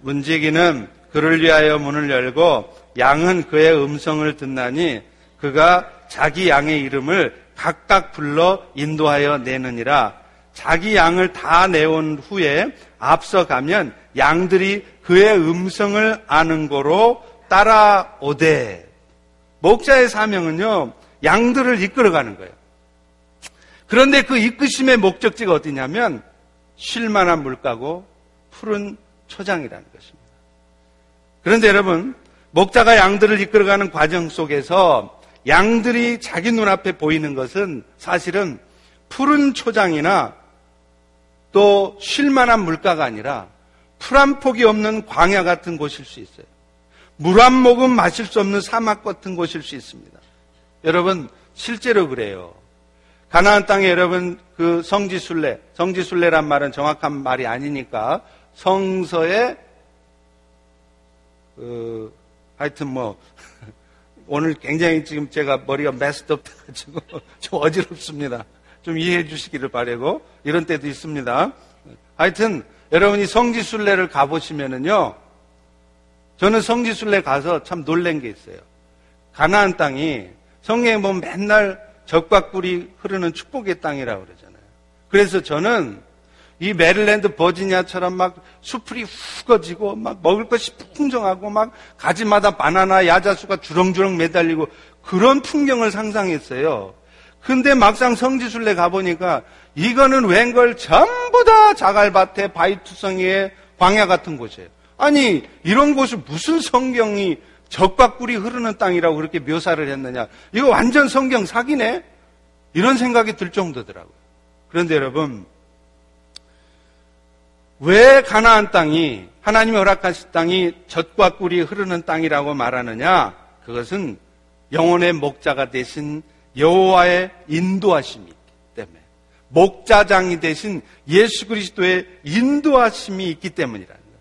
문지기는 그를 위하여 문을 열고 양은 그의 음성을 듣나니 그가 자기 양의 이름을 각각 불러 인도하여 내느니라. 자기 양을 다 내온 후에 앞서가면 양들이 그의 음성을 아는 거로 따라오되 목자의 사명은요 양들을 이끌어가는 거예요. 그런데 그 이끄심의 목적지가 어디냐면 쉴만한 물가고 푸른 초장이라는 것입니다. 그런데 여러분 목자가 양들을 이끌어가는 과정 속에서 양들이 자기 눈앞에 보이는 것은 사실은 푸른 초장이나 또 쉴만한 물가가 아니라 풀 한 폭이 없는 광야 같은 곳일 수 있어요. 물 한 모금 마실 수 없는 사막 같은 곳일 수 있습니다. 여러분 실제로 그래요. 가나안 땅에 여러분 그 성지순례, 성지순례란 말은 정확한 말이 아니니까 성서에 그 하여튼 뭐 오늘 굉장히 지금 제가 머리가 메스업 돼가지고 좀 어지럽습니다. 좀 이해해 주시기를 바라고 이런 때도 있습니다. 하여튼 여러분이 성지순례를 가보시면은요. 저는 성지순례 가서 참 놀란 게 있어요. 가나안 땅이 성경에 보면 맨날 적과 꿀이 흐르는 축복의 땅이라고 그러잖아요. 그래서 저는 이 메릴랜드 버지니아처럼 막 수풀이 후거지고 막 먹을 것이 풍성하고 막 가지마다 바나나 야자수가 주렁주렁 매달리고 그런 풍경을 상상했어요. 근데 막상 성지순례 가보니까 이거는 웬걸 전부 다 자갈밭에 바위투성이의 광야 같은 곳이에요. 아니 이런 곳을 무슨 성경이 적과 꿀이 흐르는 땅이라고 그렇게 묘사를 했느냐. 이거 완전 성경 사기네? 이런 생각이 들 정도더라고요. 그런데 여러분, 왜 가나안 땅이 하나님이 허락하신 땅이 젖과 꿀이 흐르는 땅이라고 말하느냐? 그것은 영혼의 목자가 되신 여호와의 인도하심이 있기 때문에 목자장이 되신 예수 그리스도의 인도하심이 있기 때문이라는 거예요.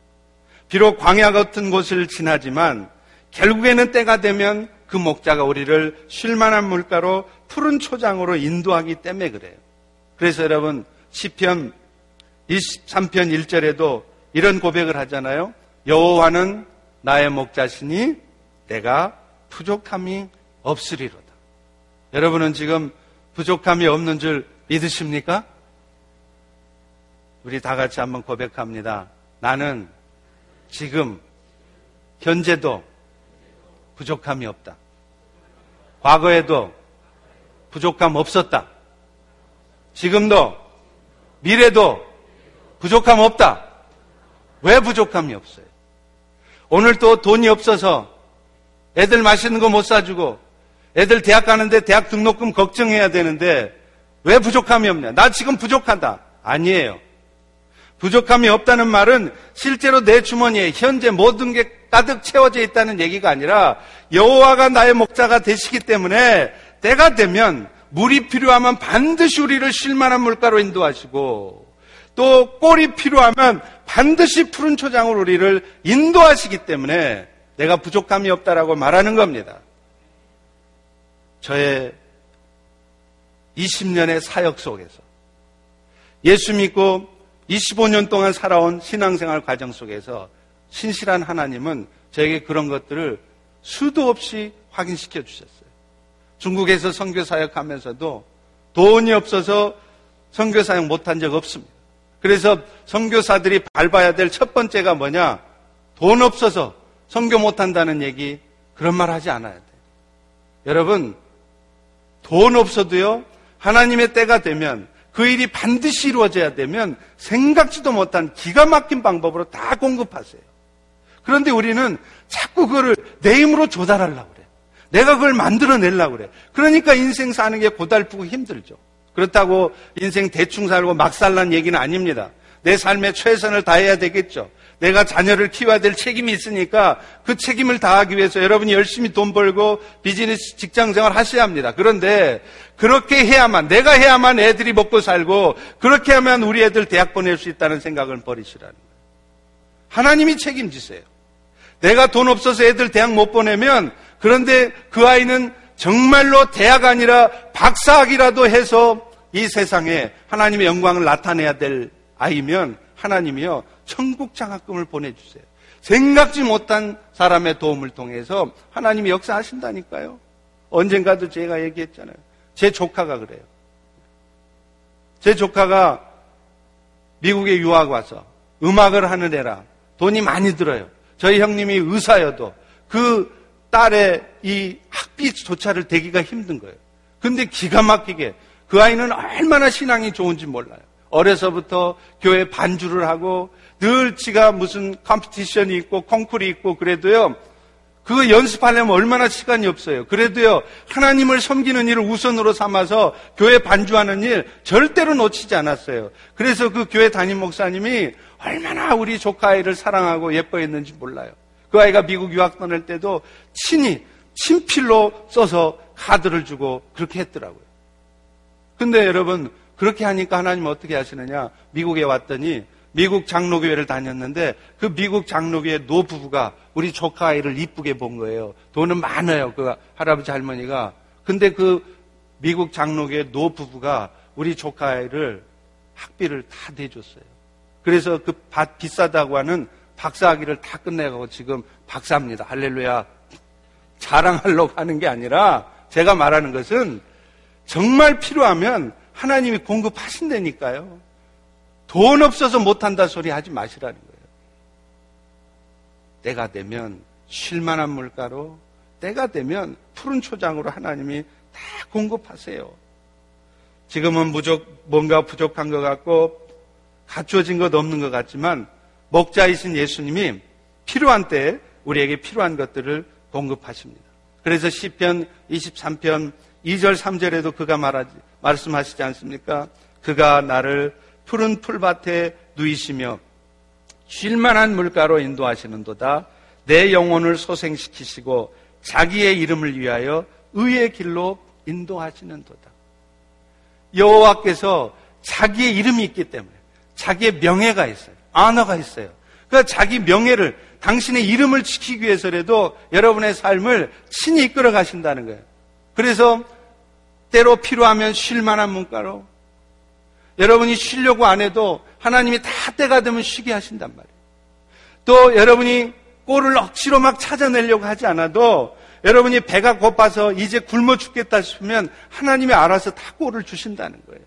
비록 광야 같은 곳을 지나지만 결국에는 때가 되면 그 목자가 우리를 쉴만한 물가로 푸른 초장으로 인도하기 때문에 그래요. 그래서 여러분 시편 23편 1절에도 이런 고백을 하잖아요. 여호와는 나의 목자시니 내가 부족함이 없으리로다. 여러분은 지금 부족함이 없는 줄 믿으십니까? 우리 다 같이 한번 고백합니다. 나는 지금 현재도 부족함이 없다. 과거에도 부족함 없었다. 지금도 미래도 부족함 없다. 왜 부족함이 없어요? 오늘 또 돈이 없어서 애들 맛있는 거 못 사주고 애들 대학 가는데 대학 등록금 걱정해야 되는데 왜 부족함이 없냐? 나 지금 부족하다. 아니에요. 부족함이 없다는 말은 실제로 내 주머니에 현재 모든 게 가득 채워져 있다는 얘기가 아니라 여호와가 나의 목자가 되시기 때문에 때가 되면 물이 필요하면 반드시 우리를 쉴만한 물가로 인도하시고 또 꼴이 필요하면 반드시 푸른 초장으로 우리를 인도하시기 때문에 내가 부족함이 없다라고 말하는 겁니다. 저의 20년의 사역 속에서 예수 믿고 25년 동안 살아온 신앙생활 과정 속에서 신실한 하나님은 저에게 그런 것들을 수도 없이 확인시켜 주셨어요. 중국에서 선교 사역하면서도 돈이 없어서 선교 사역 못한 적 없습니다. 그래서 선교사들이 밟아야 될 첫 번째가 뭐냐? 돈 없어서 선교 못한다는 얘기 그런 말 하지 않아야 돼요. 여러분 돈 없어도요 하나님의 때가 되면 그 일이 반드시 이루어져야 되면 생각지도 못한 기가 막힌 방법으로 다 공급하세요. 그런데 우리는 자꾸 그거를 내 힘으로 조달하려고 그래. 내가 그걸 만들어내려고 그래. 그러니까 인생 사는 게 고달프고 힘들죠. 그렇다고 인생 대충 살고 막 살란 얘기는 아닙니다. 내 삶에 최선을 다해야 되겠죠. 내가 자녀를 키워야 될 책임이 있으니까 그 책임을 다하기 위해서 여러분이 열심히 돈 벌고 비즈니스 직장 생활 하셔야 합니다. 그런데 그렇게 해야만, 내가 해야만 애들이 먹고 살고 그렇게 하면 우리 애들 대학 보낼 수 있다는 생각을 버리시라는 거예요. 하나님이 책임지세요. 내가 돈 없어서 애들 대학 못 보내면 그런데 그 아이는 정말로 대학 아니라 박사학이라도 해서 이 세상에 하나님의 영광을 나타내야 될 아이면 하나님이요 천국 장학금을 보내주세요. 생각지 못한 사람의 도움을 통해서 하나님이 역사하신다니까요. 언젠가도 제가 얘기했잖아요. 제 조카가 그래요. 제 조카가 미국에 유학 와서 음악을 하는 애라 돈이 많이 들어요. 저희 형님이 의사여도 그 딸의 이 학비조차를 대기가 힘든 거예요. 근데 기가 막히게 그 아이는 얼마나 신앙이 좋은지 몰라요. 어려서부터 교회 반주를 하고 늘 지가 무슨 컴피티션이 있고 콩쿨이 있고 그래도요. 그거 연습하려면 얼마나 시간이 없어요. 그래도요. 하나님을 섬기는 일을 우선으로 삼아서 교회 반주하는 일 절대로 놓치지 않았어요. 그래서 그 교회 담임 목사님이 얼마나 우리 조카 아이를 사랑하고 예뻐했는지 몰라요. 그 아이가 미국 유학 떠날 때도 친히 친필로 써서 카드를 주고 그렇게 했더라고요. 근데 여러분 그렇게 하니까 하나님 어떻게 하시느냐? 미국에 왔더니 미국 장로교회를 다녔는데 그 미국 장로교회 노부부가 우리 조카 아이를 이쁘게 본 거예요. 돈은 많아요. 그 할아버지 할머니가. 근데 그 미국 장로교회 노부부가 우리 조카 아이를 학비를 다 대줬어요. 그래서 그 비싸다고 하는 박사학위를 다 끝내가고 지금 박사입니다. 할렐루야. 자랑하려고 하는 게 아니라 제가 말하는 것은 정말 필요하면 하나님이 공급하신다니까요. 돈 없어서 못한다 소리 하지 마시라는 거예요. 때가 되면 쉴만한 물가로, 때가 되면 푸른 초장으로 하나님이 다 공급하세요. 지금은 부족, 뭔가 부족한 것 같고, 갖춰진 것 없는 것 같지만, 목자이신 예수님이 필요한 때에 우리에게 필요한 것들을 공급하십니다. 그래서 시편 23편 2절 3절에도 그가 말하지 말씀하시지 않습니까? 그가 나를 푸른 풀밭에 누이시며 쉴만한 물가로 인도하시는도다. 내 영혼을 소생시키시고 자기의 이름을 위하여 의의 길로 인도하시는도다. 여호와께서 자기의 이름이 있기 때문에 자기의 명예가 있어요. 언어가 있어요. 그러니까 자기 명예를 당신의 이름을 지키기 위해서라도 여러분의 삶을 친히 이끌어 가신다는 거예요. 그래서 때로 필요하면 쉴 만한 문가로 여러분이 쉬려고 안 해도 하나님이 다 때가 되면 쉬게 하신단 말이에요. 또 여러분이 꼴을 억지로 막 찾아내려고 하지 않아도 여러분이 배가 고파서 이제 굶어 죽겠다 싶으면 하나님이 알아서 다 꼴을 주신다는 거예요.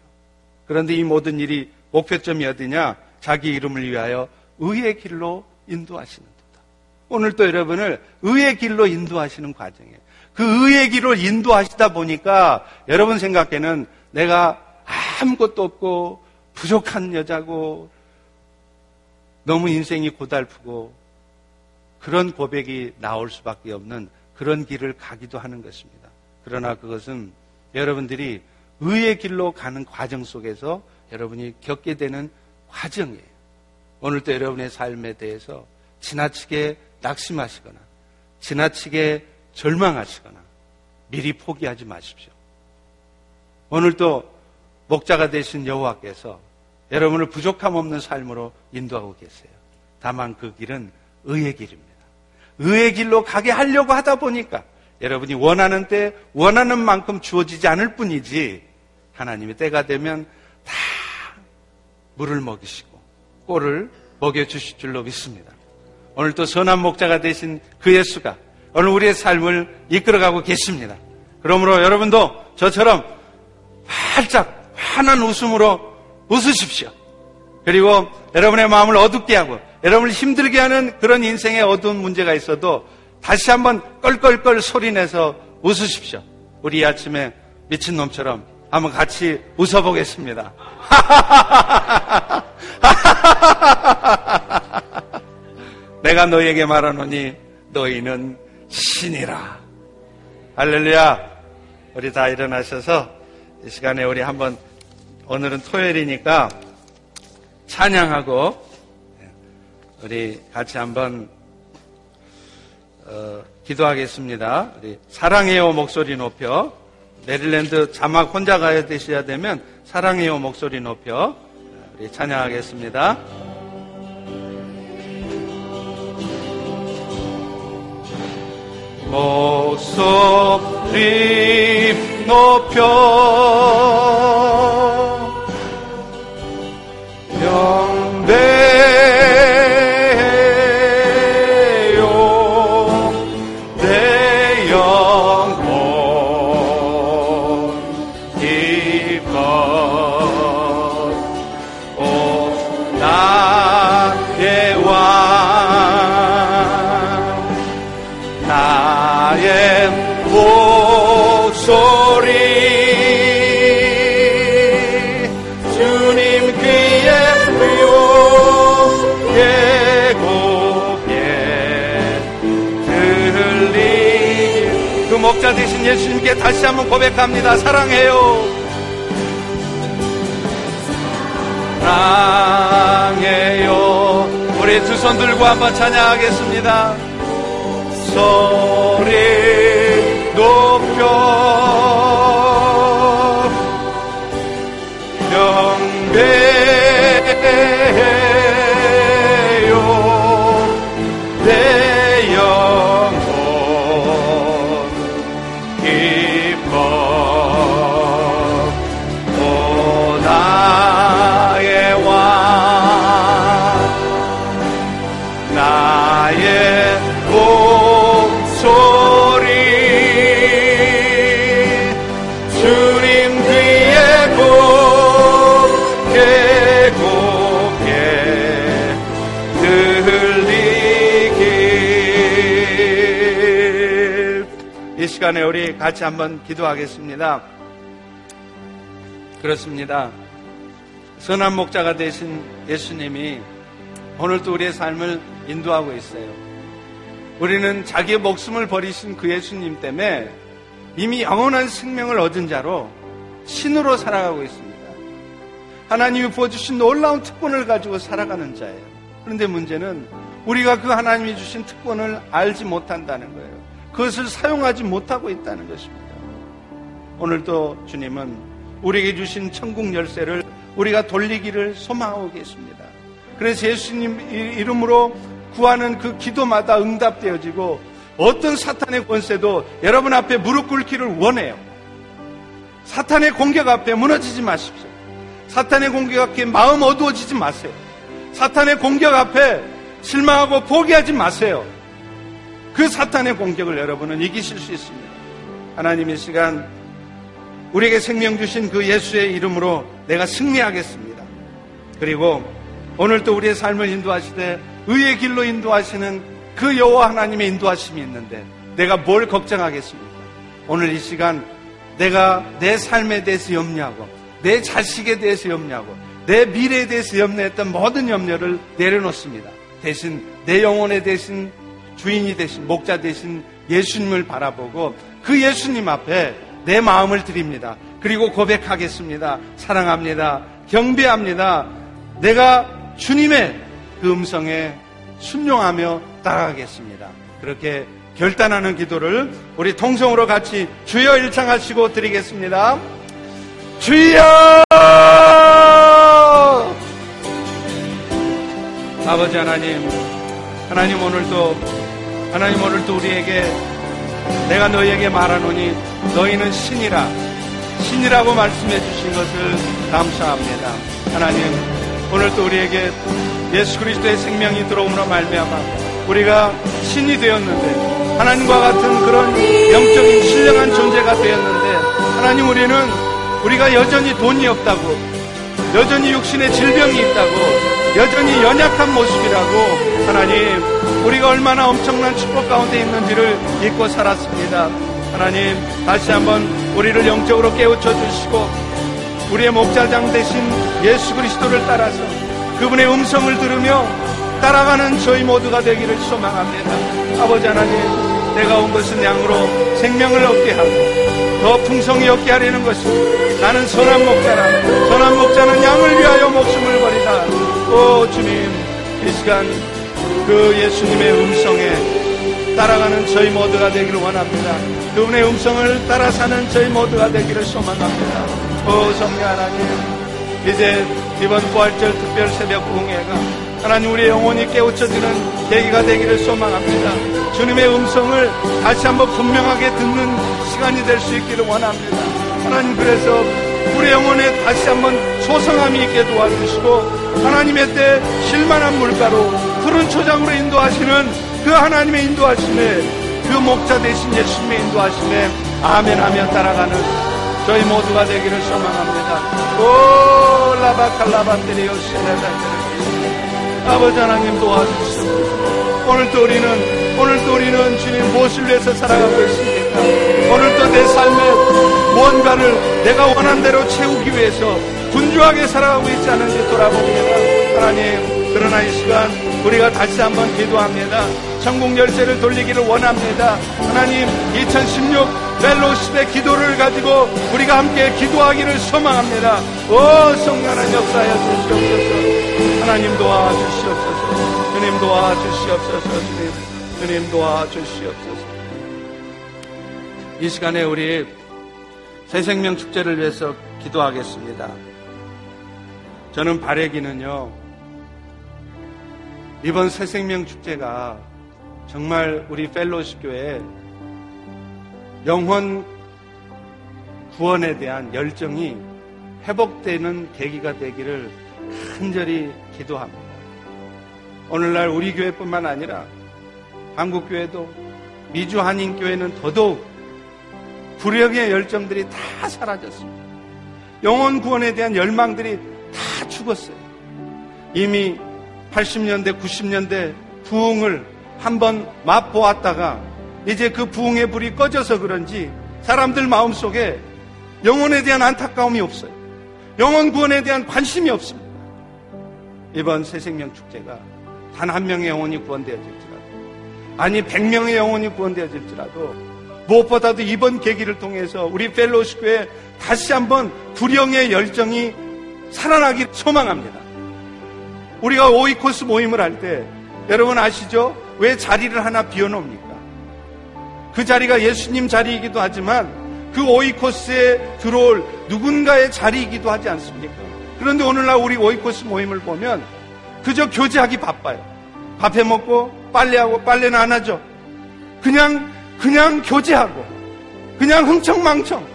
그런데 이 모든 일이 목표점이 어디냐? 자기 이름을 위하여 의의 길로 인도하시는 도다. 오늘 또 여러분을 의의 길로 인도하시는 과정이에요. 그 의의 길을 인도하시다 보니까 여러분 생각에는 내가 아무것도 없고 부족한 여자고 너무 인생이 고달프고 그런 고백이 나올 수밖에 없는 그런 길을 가기도 하는 것입니다. 그러나 그것은 여러분들이 의의 길로 가는 과정 속에서 여러분이 겪게 되는 과정이에요. 오늘도 여러분의 삶에 대해서 지나치게 낙심하시거나 지나치게 절망하시거나 미리 포기하지 마십시오. 오늘도 목자가 되신 여호와께서 여러분을 부족함 없는 삶으로 인도하고 계세요. 다만 그 길은 의의 길입니다. 의의 길로 가게 하려고 하다 보니까 여러분이 원하는 때 원하는 만큼 주어지지 않을 뿐이지 하나님이 때가 되면 다 물을 먹이시고 꼴을 먹여주실 줄로 믿습니다. 오늘 또 선한 목자가 되신 그 예수가 오늘 우리의 삶을 이끌어가고 계십니다. 그러므로 여러분도 저처럼 활짝 환한 웃음으로 웃으십시오. 그리고 여러분의 마음을 어둡게 하고 여러분을 힘들게 하는 그런 인생의 어두운 문제가 있어도 다시 한번 껄껄껄 소리내서 웃으십시오. 우리 이 아침에 미친놈처럼 한번 같이 웃어보겠습니다. 내가 너희에게 말하노니 너희는 신이라. 할렐루야. 우리 다 일어나셔서 이 시간에 우리 한번 오늘은 토요일이니까 찬양하고 우리 같이 한번 어, 기도하겠습니다. 우리 사랑해요 목소리 높여 메릴랜드 자막 혼자 가야 되셔야 되면 사랑해요 목소리 높여 우리 찬양하겠습니다. 목소리 높여 예수님께 다시 한번 고백합니다. 사랑해요. 사랑해요. 우리 두 손 들고 한번 찬양하겠습니다. 소리 우리 같이 한번 기도하겠습니다. 그렇습니다. 선한 목자가 되신 예수님이 오늘도 우리의 삶을 인도하고 있어요. 우리는 자기의 목숨을 버리신 그 예수님 때문에 이미 영원한 생명을 얻은 자로 신으로 살아가고 있습니다. 하나님이 부어주신 놀라운 특권을 가지고 살아가는 자예요. 그런데 문제는 우리가 그 하나님이 주신 특권을 알지 못한다는 거예요. 그것을 사용하지 못하고 있다는 것입니다. 오늘도 주님은 우리에게 주신 천국 열쇠를 우리가 돌리기를 소망하고 계십니다. 그래서 예수님 이름으로 구하는 그 기도마다 응답되어지고 어떤 사탄의 권세도 여러분 앞에 무릎 꿇기를 원해요. 사탄의 공격 앞에 무너지지 마십시오. 사탄의 공격 앞에 마음 어두워지지 마세요. 사탄의 공격 앞에 실망하고 포기하지 마세요. 그 사탄의 공격을 여러분은 이기실 수 있습니다. 하나님의 시간 우리에게 생명 주신 그 예수의 이름으로 내가 승리하겠습니다. 그리고 오늘도 우리의 삶을 인도하시되 의의 길로 인도하시는 그 여호와 하나님의 인도하심이 있는데 내가 뭘 걱정하겠습니까? 오늘 이 시간 내가 내 삶에 대해서 염려하고 내 자식에 대해서 염려하고 내 미래에 대해서 염려했던 모든 염려를 내려놓습니다. 대신 내 영혼에 대신 주인이 되신 목자 되신 예수님을 바라보고 그 예수님 앞에 내 마음을 드립니다. 그리고 고백하겠습니다. 사랑합니다. 경배합니다. 내가 주님의 그 음성에 순종하며 따라가겠습니다. 그렇게 결단하는 기도를 우리 통성으로 같이 주여 일창하시고 드리겠습니다. 주여! 아버지 하나님, 하나님 오늘도, 하나님 오늘도 우리에게 내가 너희에게 말하노니 너희는 신이라, 신이라고 말씀해 주신 것을 감사합니다. 하나님, 오늘도 우리에게 예수 그리스도의 생명이 들어오므로 말미암아 우리가 신이 되었는데 하나님과 같은 그런 영적인 신령한 존재가 되었는데 하나님 우리는 우리가 여전히 돈이 없다고 여전히 육신의 질병이 있다고 여전히 연약한 모습이라고 하나님 우리가 얼마나 엄청난 축복 가운데 있는지를 잊고 살았습니다. 하나님 다시 한번 우리를 영적으로 깨우쳐 주시고 우리의 목자장 대신 예수 그리스도를 따라서 그분의 음성을 들으며 따라가는 저희 모두가 되기를 소망합니다. 아버지 하나님 내가 온 것은 양으로 생명을 얻게 하고 더 풍성히 얻게 하려는 것입니다. 나는 선한 목자라 선한 목자는 양을 위하여 목숨을 버리다 오 주님 이 시간 그 예수님의 음성에 따라가는 저희 모두가 되기를 원합니다. 그분의 음성을 따라 사는 저희 모두가 되기를 소망합니다. 오 성령 하나님 이제 이번 부활절 특별 새벽 공예가 하나님 우리의 영혼이 깨우쳐지는 계기가 되기를 소망합니다. 주님의 음성을 다시 한번 분명하게 듣는 시간이 될 수 있기를 원합니다. 하나님 그래서 우리 영혼에 다시 한번 소성함이 있게 도와주시고 하나님의 때 실만한 물가로 푸른 초장으로 인도하시는 그 하나님의 인도하심에 그 목자 대신 예수님의 인도하심에 아멘 하며 따라가는 저희 모두가 되기를 소망합니다. 오 라바칼라바테리오 시네다 아버지 하나님 도와주시옵소서. 오늘도 우리는 오늘도 우리는 주님 무엇을 위해서 살아가고 있습니까? 오늘도 내 삶에 무언가를 내가 원한 대로 채우기 위해서 분주하게 살아가고 있지 않은지 돌아봅니다. 하나님, 그러나 이 시간 우리가 다시 한번 기도합니다. 천국 열쇠를 돌리기를 원합니다. 하나님, 2016 벨로십의 기도를 가지고 우리가 함께 기도하기를 소망합니다. 오, 성령한 역사여 주시옵소서. 하나님 도와주시옵소서. 주님 도와주시옵소서. 주님, 주님 도와주시옵소서. 이 시간에 우리 새생명 축제를 위해서 기도하겠습니다. 저는 바래기는요, 이번 새생명 축제가 정말 우리 펠로십 교회 영혼 구원에 대한 열정이 회복되는 계기가 되기를 간절히 기도합니다. 오늘날 우리 교회뿐만 아니라 한국 교회도 미주 한인 교회는 더더욱 불령의 열정들이 다 사라졌습니다. 영혼 구원에 대한 열망들이 다 죽었어요. 이미 80년대, 90년대 부흥을 한번 맛보았다가 이제 그 부흥의 불이 꺼져서 그런지 사람들 마음속에 영혼에 대한 안타까움이 없어요. 영혼 구원에 대한 관심이 없습니다. 이번 새생명 축제가 단 한 명의 영혼이 구원되어질지라도 아니 100명의 영혼이 구원되어질지라도 무엇보다도 이번 계기를 통해서 우리 펠로시교에 다시 한번 불령의 열정이 살아나기 소망합니다. 우리가 오이코스 모임을 할 때 여러분 아시죠? 왜 자리를 하나 비워놓습니까? 그 자리가 예수님 자리이기도 하지만 그 오이코스에 들어올 누군가의 자리이기도 하지 않습니까? 그런데 오늘날 우리 오이코스 모임을 보면 그저 교제하기 바빠요. 밥해 먹고 빨래하고 빨래는 안 하죠. 그냥 그냥 교제하고 그냥 흥청망청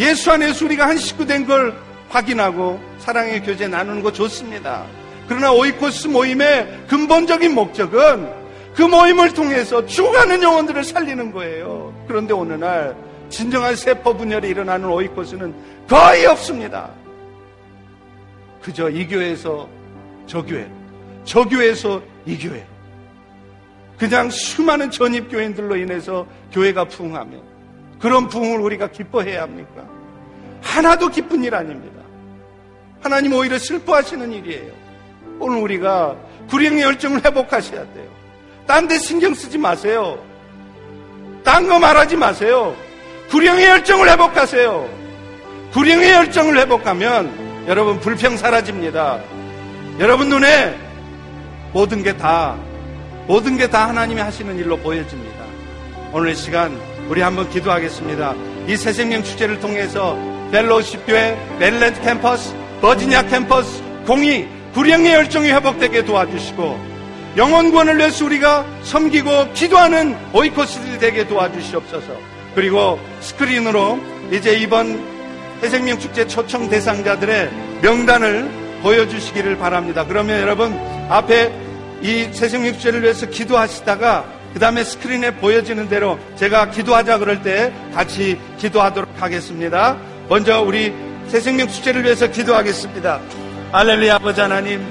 예수 안에서 우리가 한 식구 된 걸 확인하고 사랑의 교제 나누는 거 좋습니다. 그러나 오이코스 모임의 근본적인 목적은 그 모임을 통해서 죽어가는 영혼들을 살리는 거예요. 그런데 어느 날 진정한 세포 분열이 일어나는 오이코스는 거의 없습니다. 그저 이 교회에서 저 교회, 저 교회에서 이 교회. 그냥 수많은 전입교인들로 인해서 교회가 부흥하면 그런 부흥을 우리가 기뻐해야 합니까? 하나도 기쁜 일 아닙니다. 하나님 오히려 슬퍼하시는 일이에요. 오늘 우리가 구령의 열정을 회복하셔야 돼요. 딴 데 신경 쓰지 마세요. 딴 거 말하지 마세요. 구령의 열정을 회복하세요. 구령의 열정을 회복하면 여러분 불평 사라집니다. 여러분 눈에 모든 게 다, 모든 게 다 하나님이 하시는 일로 보여집니다. 오늘 시간 우리 한번 기도하겠습니다. 이 새생명 축제를 통해서 벨로십 교회, 멜랜드 캠퍼스, 버지니아 캠퍼스, 공이 구령의 열정이 회복되게 도와주시고 영원 구원을 위해서 우리가 섬기고 기도하는 오이코스들이 되게 도와주시옵소서. 그리고 스크린으로 이제 이번 해생명 축제 초청 대상자들의 명단을 보여주시기를 바랍니다. 그러면 여러분 앞에 이 새생명 축제를 위해서 기도하시다가 그 다음에 스크린에 보여지는 대로 제가 기도하자 그럴 때 같이 기도하도록 하겠습니다. 먼저 우리 새생명 축제를 위해서 기도하겠습니다. 알렐루야 아버지 하나님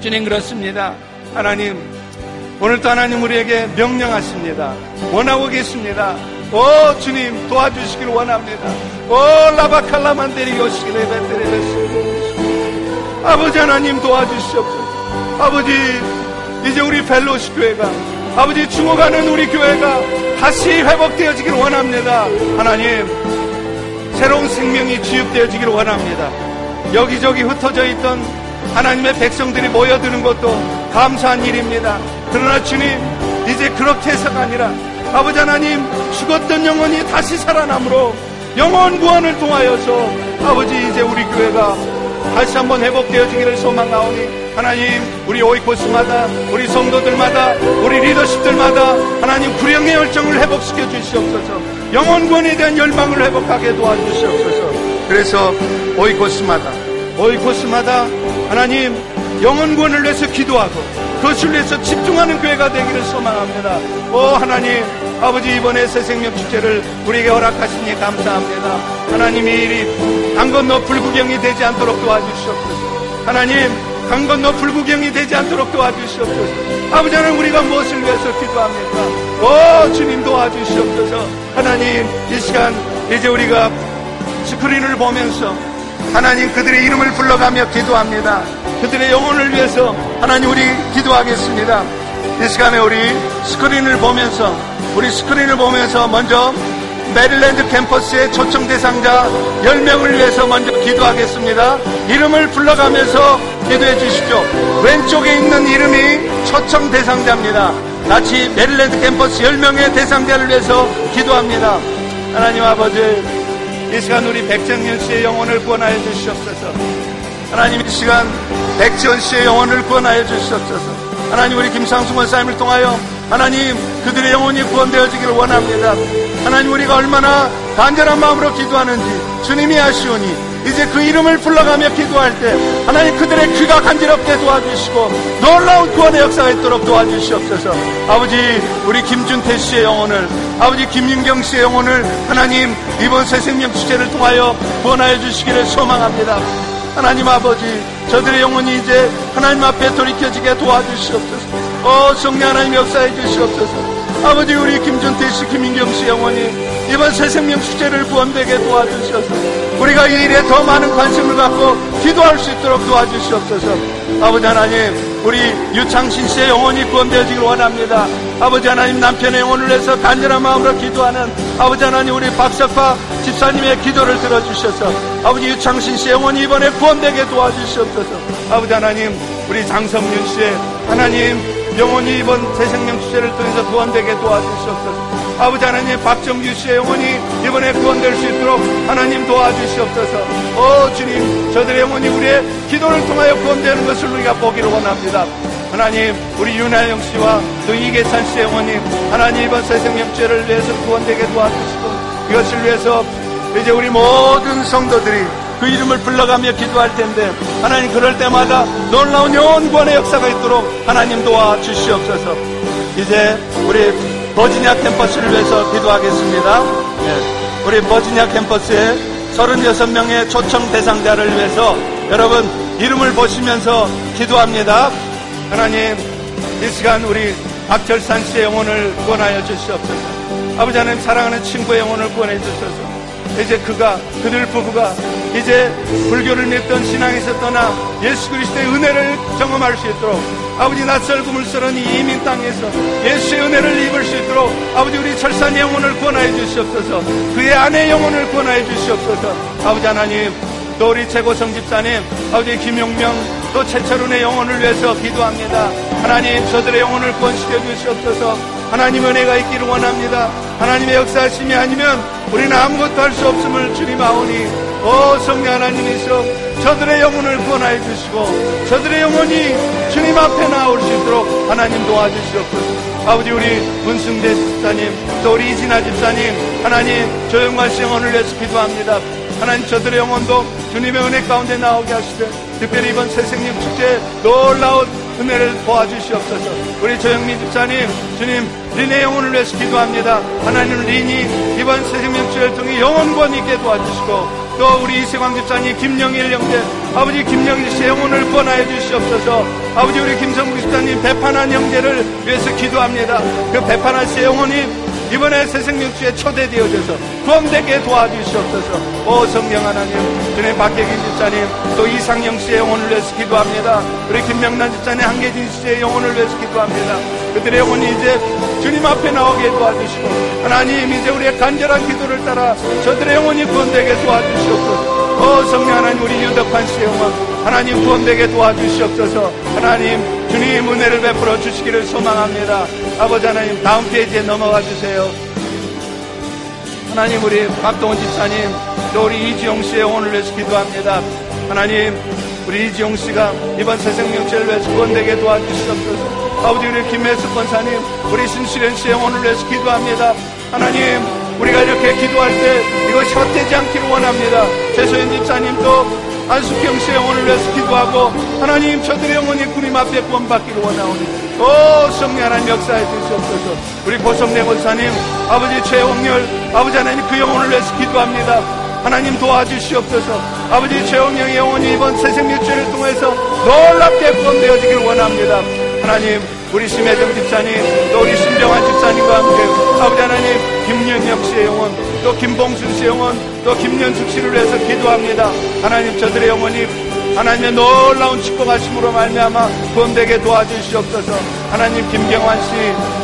주님 그렇습니다. 하나님 오늘도 하나님 우리에게 명령하십니다. 원하고 계십니다. 오 주님 도와주시길 원합니다. 오 라바칼라만 데리 요시기레 베테레베시 아버지 하나님 도와주시옵소서. 아버지 이제 우리 벨로시 교회가 아버지 죽어가는 우리 교회가 다시 회복되어지길 원합니다. 하나님 새로운 생명이 주입되어지길 원합니다. 여기저기 흩어져 있던 하나님의 백성들이 모여드는 것도 감사한 일입니다. 그러나 주님 이제 그렇게 해서가 아니라 아버지 하나님 죽었던 영혼이 다시 살아남으로 영혼 구원을 통하여서 아버지 이제 우리 교회가 다시 한번 회복되어지기를 소망하오니 하나님 우리 오이코스마다 우리 성도들마다 우리 리더십들마다 하나님 구령의 열정을 회복시켜 주시옵소서. 영혼 구원에 대한 열망을 회복하게 도와주시옵소서. 그래서 오이코스마다 오이코스마다 하나님 영혼 구원을 위해서 기도하고 그것을 위해서 집중하는 교회가 되기를 소망합니다. 오 하나님 아버지 이번에 새 생명 축제를 우리에게 허락하시니 감사합니다. 하나님 이 일이 강 건너 불구경이 되지 않도록 도와주시옵소서. 하나님 강 건너 불구경이 되지 않도록 도와주시옵소서. 아버지 하나님 우리가 무엇을 위해서 기도합니까? 오 주님 도와주시옵소서. 하나님 이 시간 이제 우리가 스크린을 보면서 하나님 그들의 이름을 불러가며 기도합니다. 그들의 영혼을 위해서 하나님 우리 기도하겠습니다. 이 시간에 우리 스크린을 보면서 우리 스크린을 보면서 먼저 메릴랜드 캠퍼스의 초청 대상자 10명을 위해서 먼저 기도하겠습니다. 이름을 불러가면서 기도해 주십시오. 왼쪽에 있는 이름이 초청 대상자입니다. 같이 메릴랜드 캠퍼스 10명의 대상자를 위해서 기도합니다. 하나님 아버지, 이 시간 우리 백정현 씨의 영혼을 구원하여 주시옵소서. 하나님 이 시간 백지원 씨의 영혼을 구원하여 주시옵소서. 하나님 우리 김상수 원사님을 통하여 하나님 그들의 영혼이 구원되어지기를 원합니다. 하나님 우리가 얼마나 간절한 마음으로 기도하는지 주님이 아시오니 이제 그 이름을 불러가며 기도할 때 하나님 그들의 귀가 간지럽게 도와주시고 놀라운 구원의 역사가 있도록 도와주시옵소서 아버지 우리 김준태 씨의 영혼을 아버지 김윤경 씨의 영혼을 하나님 이번 새 생명 축제를 통하여 구원하여 주시기를 소망합니다 하나님 아버지 저들의 영혼이 이제 하나님 앞에 돌이켜지게 도와주시옵소서. 어 성령 하나님 역사해 주시옵소서. 아버지 우리 김준태 씨 김인경 씨 영혼이 이번 새 생명 축제를 구원되게 도와주셔서. 우리가 이 일에 더 많은 관심을 갖고 기도할 수 있도록 도와주시옵소서. 아버지 하나님 우리 유창신 씨의 영혼이 구원되어지길 원합니다. 아버지 하나님 남편의 영혼을 위해서 간절한 마음으로 기도하는 아버지 하나님 우리 박석파 집사님의 기도를 들어주셔서 아버지 유창신 씨의 영혼이 이번에 구원되게 도와주시옵소서 아버지 하나님 우리 장성윤 씨의 하나님 영혼이 이번 새생명 축제를 통해서 구원되게 도와주시옵소서. 아버지 하나님 박정규 씨의 영혼이 이번에 구원될 수 있도록 하나님 도와주시옵소서. 오 주님 저들의 영혼이 우리의 기도를 통하여 구원되는 것을 우리가 보기를 원합니다. 하나님 우리 윤하영 씨와 또 이계찬 씨의 영혼이 하나님 이번 새생명 축제를 위해서 구원되게 도와주시고 이것을 위해서 이제 우리 모든 성도들이 그 이름을 불러가며 기도할 텐데 하나님 그럴 때마다 놀라운 영원권의 역사가 있도록 하나님 도와주시옵소서. 이제 우리 버지니아 캠퍼스를 위해서 기도하겠습니다. 네. 우리 버지니아 캠퍼스의 36명의 초청 대상자를 위해서 여러분 이름을 보시면서 기도합니다. 하나님 이 시간 우리 박철산 씨의 영혼을 구원하여 주시옵소서. 아버지 하나님 사랑하는 친구의 영혼을 구원해 주셔서 이제 그가 그들 부부가 이제 불교를 믿던 신앙에서 떠나 예수 그리스도의 은혜를 경험할 수 있도록 아버지 낯설금을 쓰는 이 이민 땅에서 예수의 은혜를 입을 수 있도록 아버지 우리 철산 영혼을 구원하여 주시옵소서. 그의 아내 영혼을 구원하여 주시옵소서. 아버지 하나님 또 우리 최고 성 집사님 아버지 김용명 또 최철훈의 영혼을 위해서 기도합니다. 하나님 저들의 영혼을 구원시켜 주시옵소서 하나님 은혜가 있기를 원합니다 하나님의 역사하심이 아니면 우리는 아무것도 할 수 없음을 주님 아오니 오 성령 하나님이서 저들의 영혼을 구원하여 주시고 저들의 영혼이 주님 앞에 나올 수 있도록 하나님 도와주시옵소서. 아버지 우리 문승대 집사님 또 우리 이진아 집사님 하나님 씨 영혼을 내서 기도합니다. 하나님 저들의 영혼도 주님의 은혜 가운데 나오게 하시되 특별히 이번 새생님 축제 놀라운 은혜를 도와주시옵소서. 우리 조영민 집사님, 주님, 린의 영혼을 위해서 기도합니다. 하나님 린이 이번 새생명 축제를 통해 영혼권 있게 도와주시고 또 우리 이세광 집사님, 김영일 형제, 아버지 김영일 씨의 영혼을 권하여 주시옵소서. 아버지 우리 김성국 집사님, 배판한 형제를 위해서 기도합니다. 그 배판한 씨의 영혼이 이번에 새생명주에 초대되어져서 구원되게 도와주시옵소서. 오 성령 하나님, 주님 박혜긴 집사님, 또 이상영 씨의 영혼을 위해서 기도합니다. 우리 김명란 집사님, 한계진 씨의 영혼을 위해서 기도합니다. 그들의 영혼이 이제 주님 앞에 나오게 도와주시고 하나님 이제 우리의 간절한 기도를 따라 저들의 영혼이 구원되게 도와주시옵소서. 오 성령 하나님, 우리 유덕환 씨의 영혼 하나님 구원되게 도와주시옵소서. 하나님 주님 은혜를 베풀어 주시기를 소망합니다. 아버지 하나님 다음 페이지에 넘어가 주세요. 하나님 우리 박동원 집사님 또 우리 이지용 씨의 영혼을 위해서 기도합니다. 하나님 우리 이지용 씨가 이번 새생 명체를 위해서 구원되게 도와주시옵소서. 아버지 우리 김혜숙 권사님 우리 신수련 씨의 영혼을 위해서 기도합니다. 하나님 우리가 이렇게 기도할 때 이것이 헛되지 않기를 원합니다. 최소연 집사님도 안숙경 씨의 영혼을 위해서 기도하고 하나님 저들의 영혼이 구님 앞에 구원받기를 원하오니 오 성령 하나님 역사해 주시옵소서. 우리 고성래 권사님 아버지 최홍렬 아버지 하나님 그 영혼을 위해서 기도합니다. 하나님 도와주시옵소서. 아버지 최홍영의 영혼이 이번 새생명죄를 통해서 놀랍게 구원되어지길 원합니다. 하나님 우리 심혜정 집사님 또 우리 신병환 집사님과 함께 아버지 하나님 김연혁 씨의 영혼 또 김봉순 씨의 영혼 또 김연숙 씨를 위해서 기도합니다 하나님 저들의 영혼이 하나님의 놀라운 축복하심으로 말미암아 구원되게 도와주시옵소서 하나님 김경환 씨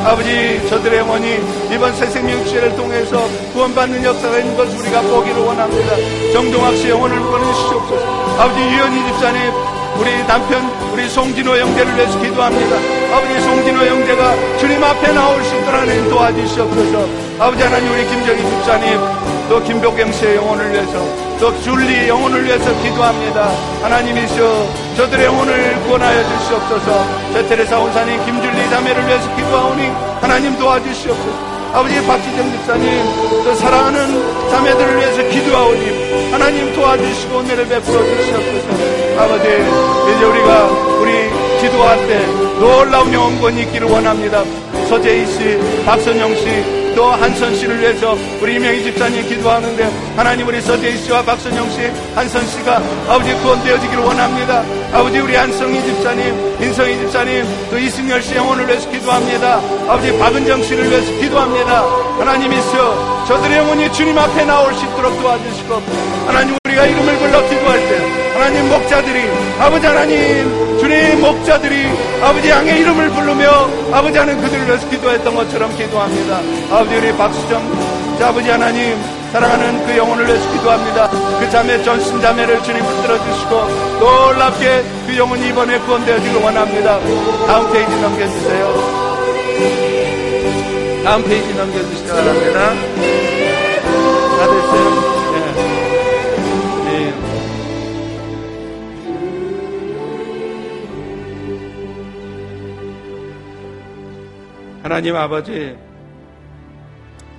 아버지 저들의 영혼이 이번 새 생명 주회를 통해서 구원받는 역사가 있는 것을 우리가 보기를 원합니다 정동학 씨 영혼을 보내주시옵소서 아버지 유현희 집사님 우리 남편 우리 송진호 형제를 위해서 기도합니다. 아버지 송진호 형제가 주님 앞에 나올 수 있도록 하나님 도와주시옵소서. 아버지 하나님 우리 김정희 집사님 또 김복경 씨의 영혼을 위해서 또 줄리 영혼을 위해서 기도합니다. 하나님이시여 저들의 영혼을 구원하여 주시옵소서. 저 테레사 원사님 김줄리 자매를 위해서 기도하오니 하나님 도와주시옵소서. 아버지 박지정 집사님 또 사랑하는 자매들을 위해서 기도하오니 하나님 도와주시고 은혜를 베풀어 주시옵소서 아버지 이제 우리가 우리 기도할 때 놀라운 영원권이 있기를 원합니다 서재희 씨 박선영 씨 또 한선 씨를 위해서 우리 이명희 집사님 기도하는데 하나님 우리 서대희 씨와 박선영 씨, 한선 씨가 아버지 구원되어지기를 원합니다. 아버지 우리 한성희 집사님, 인성희 집사님, 또 이승열 씨 영혼을 위해서 기도합니다. 아버지 박은정 씨를 위해서 기도합니다. 하나님 있어 저들의 영혼이 주님 앞에 나올 수 있도록 도와주시고 하나님 우리가 이름을 부를 때 하나님 목자들이 아버지 하나님 주님 목자들이 아버지 양의 이름을 부르며 아버지 하는 그들을 위해서 기도했던 것처럼 기도합니다. 아버지 우리 박수정 아버지 하나님 사랑하는 그 영혼을 위해서 기도합니다. 그 자매 전신 자매를 주님 붙들어 주시고 놀랍게 그 영혼이 이번에 구원되어지길 원합니다. 다음 페이지 넘겨주세요. 다음 페이지 넘겨주시기 바랍니다. 다 됐어요? 하나님 아버지,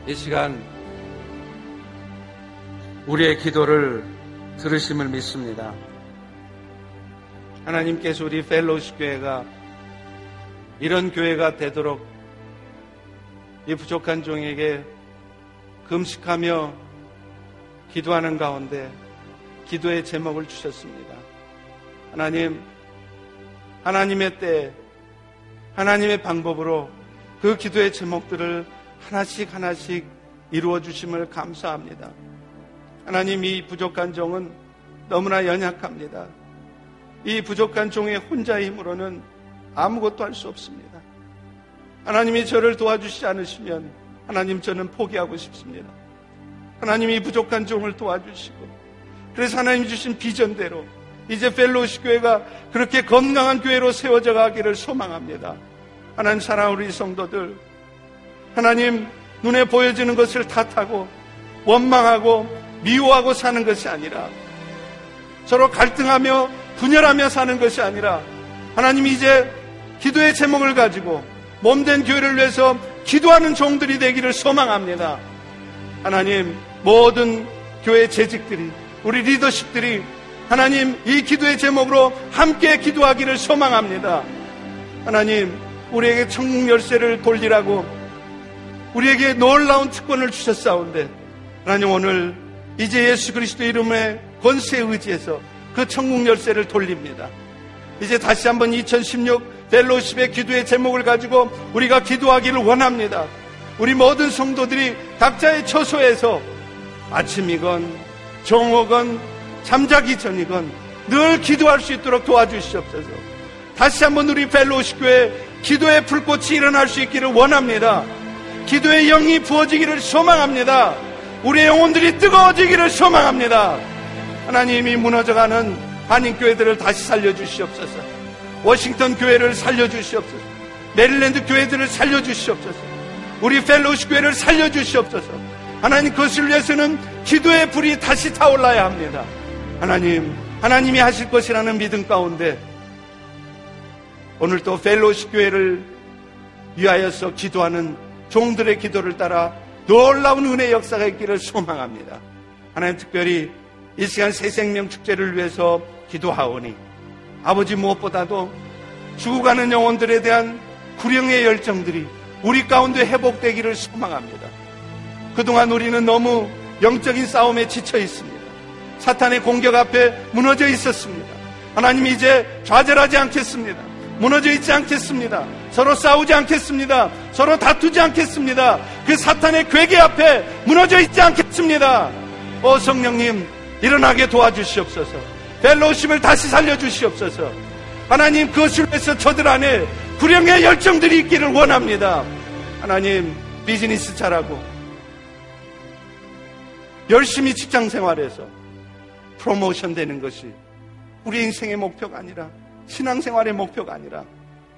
이 시간 우리의 기도를 들으심을 믿습니다. 하나님께서 우리 펠로시 교회가 이런 교회가 되도록 이 부족한 종에게 금식하며 기도하는 가운데 기도의 제목을 주셨습니다. 하나님, 하나님의 때, 하나님의 방법으로 그 기도의 제목들을 하나씩 하나씩 이루어 주심을 감사합니다. 하나님 이 부족한 종은 너무나 연약합니다. 이 부족한 종의 혼자의 힘으로는 아무것도 할 수 없습니다. 하나님이 저를 도와주시지 않으시면 하나님 저는 포기하고 싶습니다. 하나님이 부족한 종을 도와주시고 그래서 하나님 주신 비전대로 이제 펠로시 교회가 그렇게 건강한 교회로 세워져 가기를 소망합니다. 하나님 사랑 우리 성도들 하나님 눈에 보여지는 것을 탓하고 원망하고 미워하고 사는 것이 아니라 서로 갈등하며 분열하며 사는 것이 아니라 하나님이 이제 기도의 제목을 가지고 몸된 교회를 위해서 기도하는 종들이 되기를 소망합니다. 하나님 모든 교회 재직들이 우리 리더십들이 하나님 이 기도의 제목으로 함께 기도하기를 소망합니다. 하나님 우리에게 천국 열쇠를 돌리라고 우리에게 놀라운 특권을 주셨사온데 하나님 오늘 이제 예수 그리스도 이름의 권세에 의지해서 그 천국 열쇠를 돌립니다. 이제 다시 한번 2016 벨로십의 기도의 제목을 가지고 우리가 기도하기를 원합니다. 우리 모든 성도들이 각자의 처소에서 아침이건 정오건 잠자기 전이건 늘 기도할 수 있도록 도와주시옵소서. 다시 한번 우리 벨로십 교회 기도의 불꽃이 일어날 수 있기를 원합니다. 기도의 영이 부어지기를 소망합니다. 우리의 영혼들이 뜨거워지기를 소망합니다. 하나님이 무너져가는 한인교회들을 다시 살려주시옵소서. 워싱턴 교회를 살려주시옵소서. 메릴랜드 교회들을 살려주시옵소서. 우리 Fellowship 교회를 살려주시옵소서. 하나님 그것을 위해서는 기도의 불이 다시 타올라야 합니다. 하나님, 하나님이 하실 것이라는 믿음 가운데 오늘 또 펠로우시 교회를 위하여서 기도하는 종들의 기도를 따라 놀라운 은혜 역사가 있기를 소망합니다. 하나님 특별히 이 시간 새 생명 축제를 위해서 기도하오니 아버지 무엇보다도 죽어가는 영혼들에 대한 구령의 열정들이 우리 가운데 회복되기를 소망합니다. 그동안 우리는 너무 영적인 싸움에 지쳐 있습니다. 사탄의 공격 앞에 무너져 있었습니다. 하나님 이제 좌절하지 않겠습니다. 무너져 있지 않겠습니다. 서로 싸우지 않겠습니다. 서로 다투지 않겠습니다. 그 사탄의 괴계 앞에 무너져 있지 않겠습니다. 오 성령님 일어나게 도와주시옵소서. 벨로우십을 다시 살려주시옵소서. 하나님 그것을 위해서 저들 안에 불행의 열정들이 있기를 원합니다. 하나님 비즈니스 잘하고 열심히 직장 생활에서 프로모션 되는 것이 우리 인생의 목표가 아니라 신앙생활의 목표가 아니라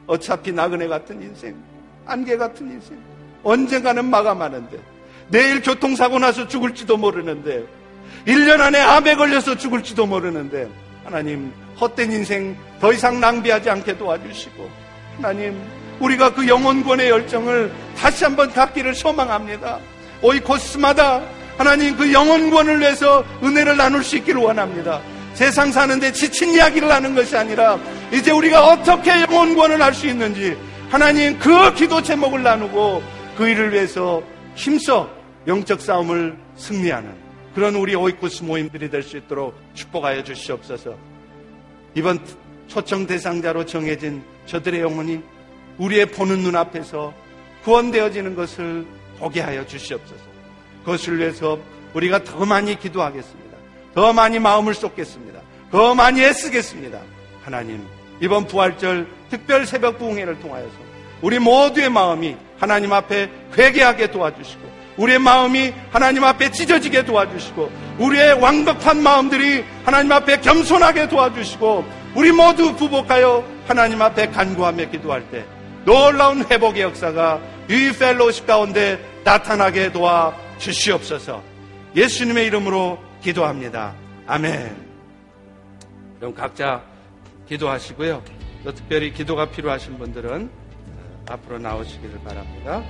어차피 나그네 같은 인생, 안개 같은 인생, 언젠가는 마감하는데 내일 교통사고 나서 죽을지도 모르는데 1년 안에 암에 걸려서 죽을지도 모르는데 하나님 헛된 인생 더 이상 낭비하지 않게 도와주시고 하나님 우리가 그 영혼권의 열정을 다시 한번 갖기를 소망합니다. 오이코스마다 하나님 그 영혼권을 위해서 은혜를 나눌 수 있기를 원합니다. 세상 사는데 지친 이야기를 하는 것이 아니라 이제 우리가 어떻게 영혼권을 할 수 있는지 하나님 그 기도 제목을 나누고 그 일을 위해서 힘써 영적 싸움을 승리하는 그런 우리 오이코스 모임들이 될 수 있도록 축복하여 주시옵소서. 이번 초청 대상자로 정해진 저들의 영혼이 우리의 보는 눈앞에서 구원되어지는 것을 보게 하여 주시옵소서. 그것을 위해서 우리가 더 많이 기도하겠습니다. 더 많이 마음을 쏟겠습니다. 더 많이 애쓰겠습니다. 하나님, 이번 부활절 특별 새벽 부흥회를 통하여서 우리 모두의 마음이 하나님 앞에 회개하게 도와주시고 우리의 마음이 하나님 앞에 찢어지게 도와주시고 우리의 완벽한 마음들이 하나님 앞에 겸손하게 도와주시고 우리 모두 부복하여 하나님 앞에 간구하며 기도할 때 놀라운 회복의 역사가 이 펠로십 가운데 나타나게 도와 주시옵소서 예수님의 이름으로 기도합니다. 아멘. 그럼 각자 기도하시고요. 또 특별히 기도가 필요하신 분들은 앞으로 나오시기를 바랍니다.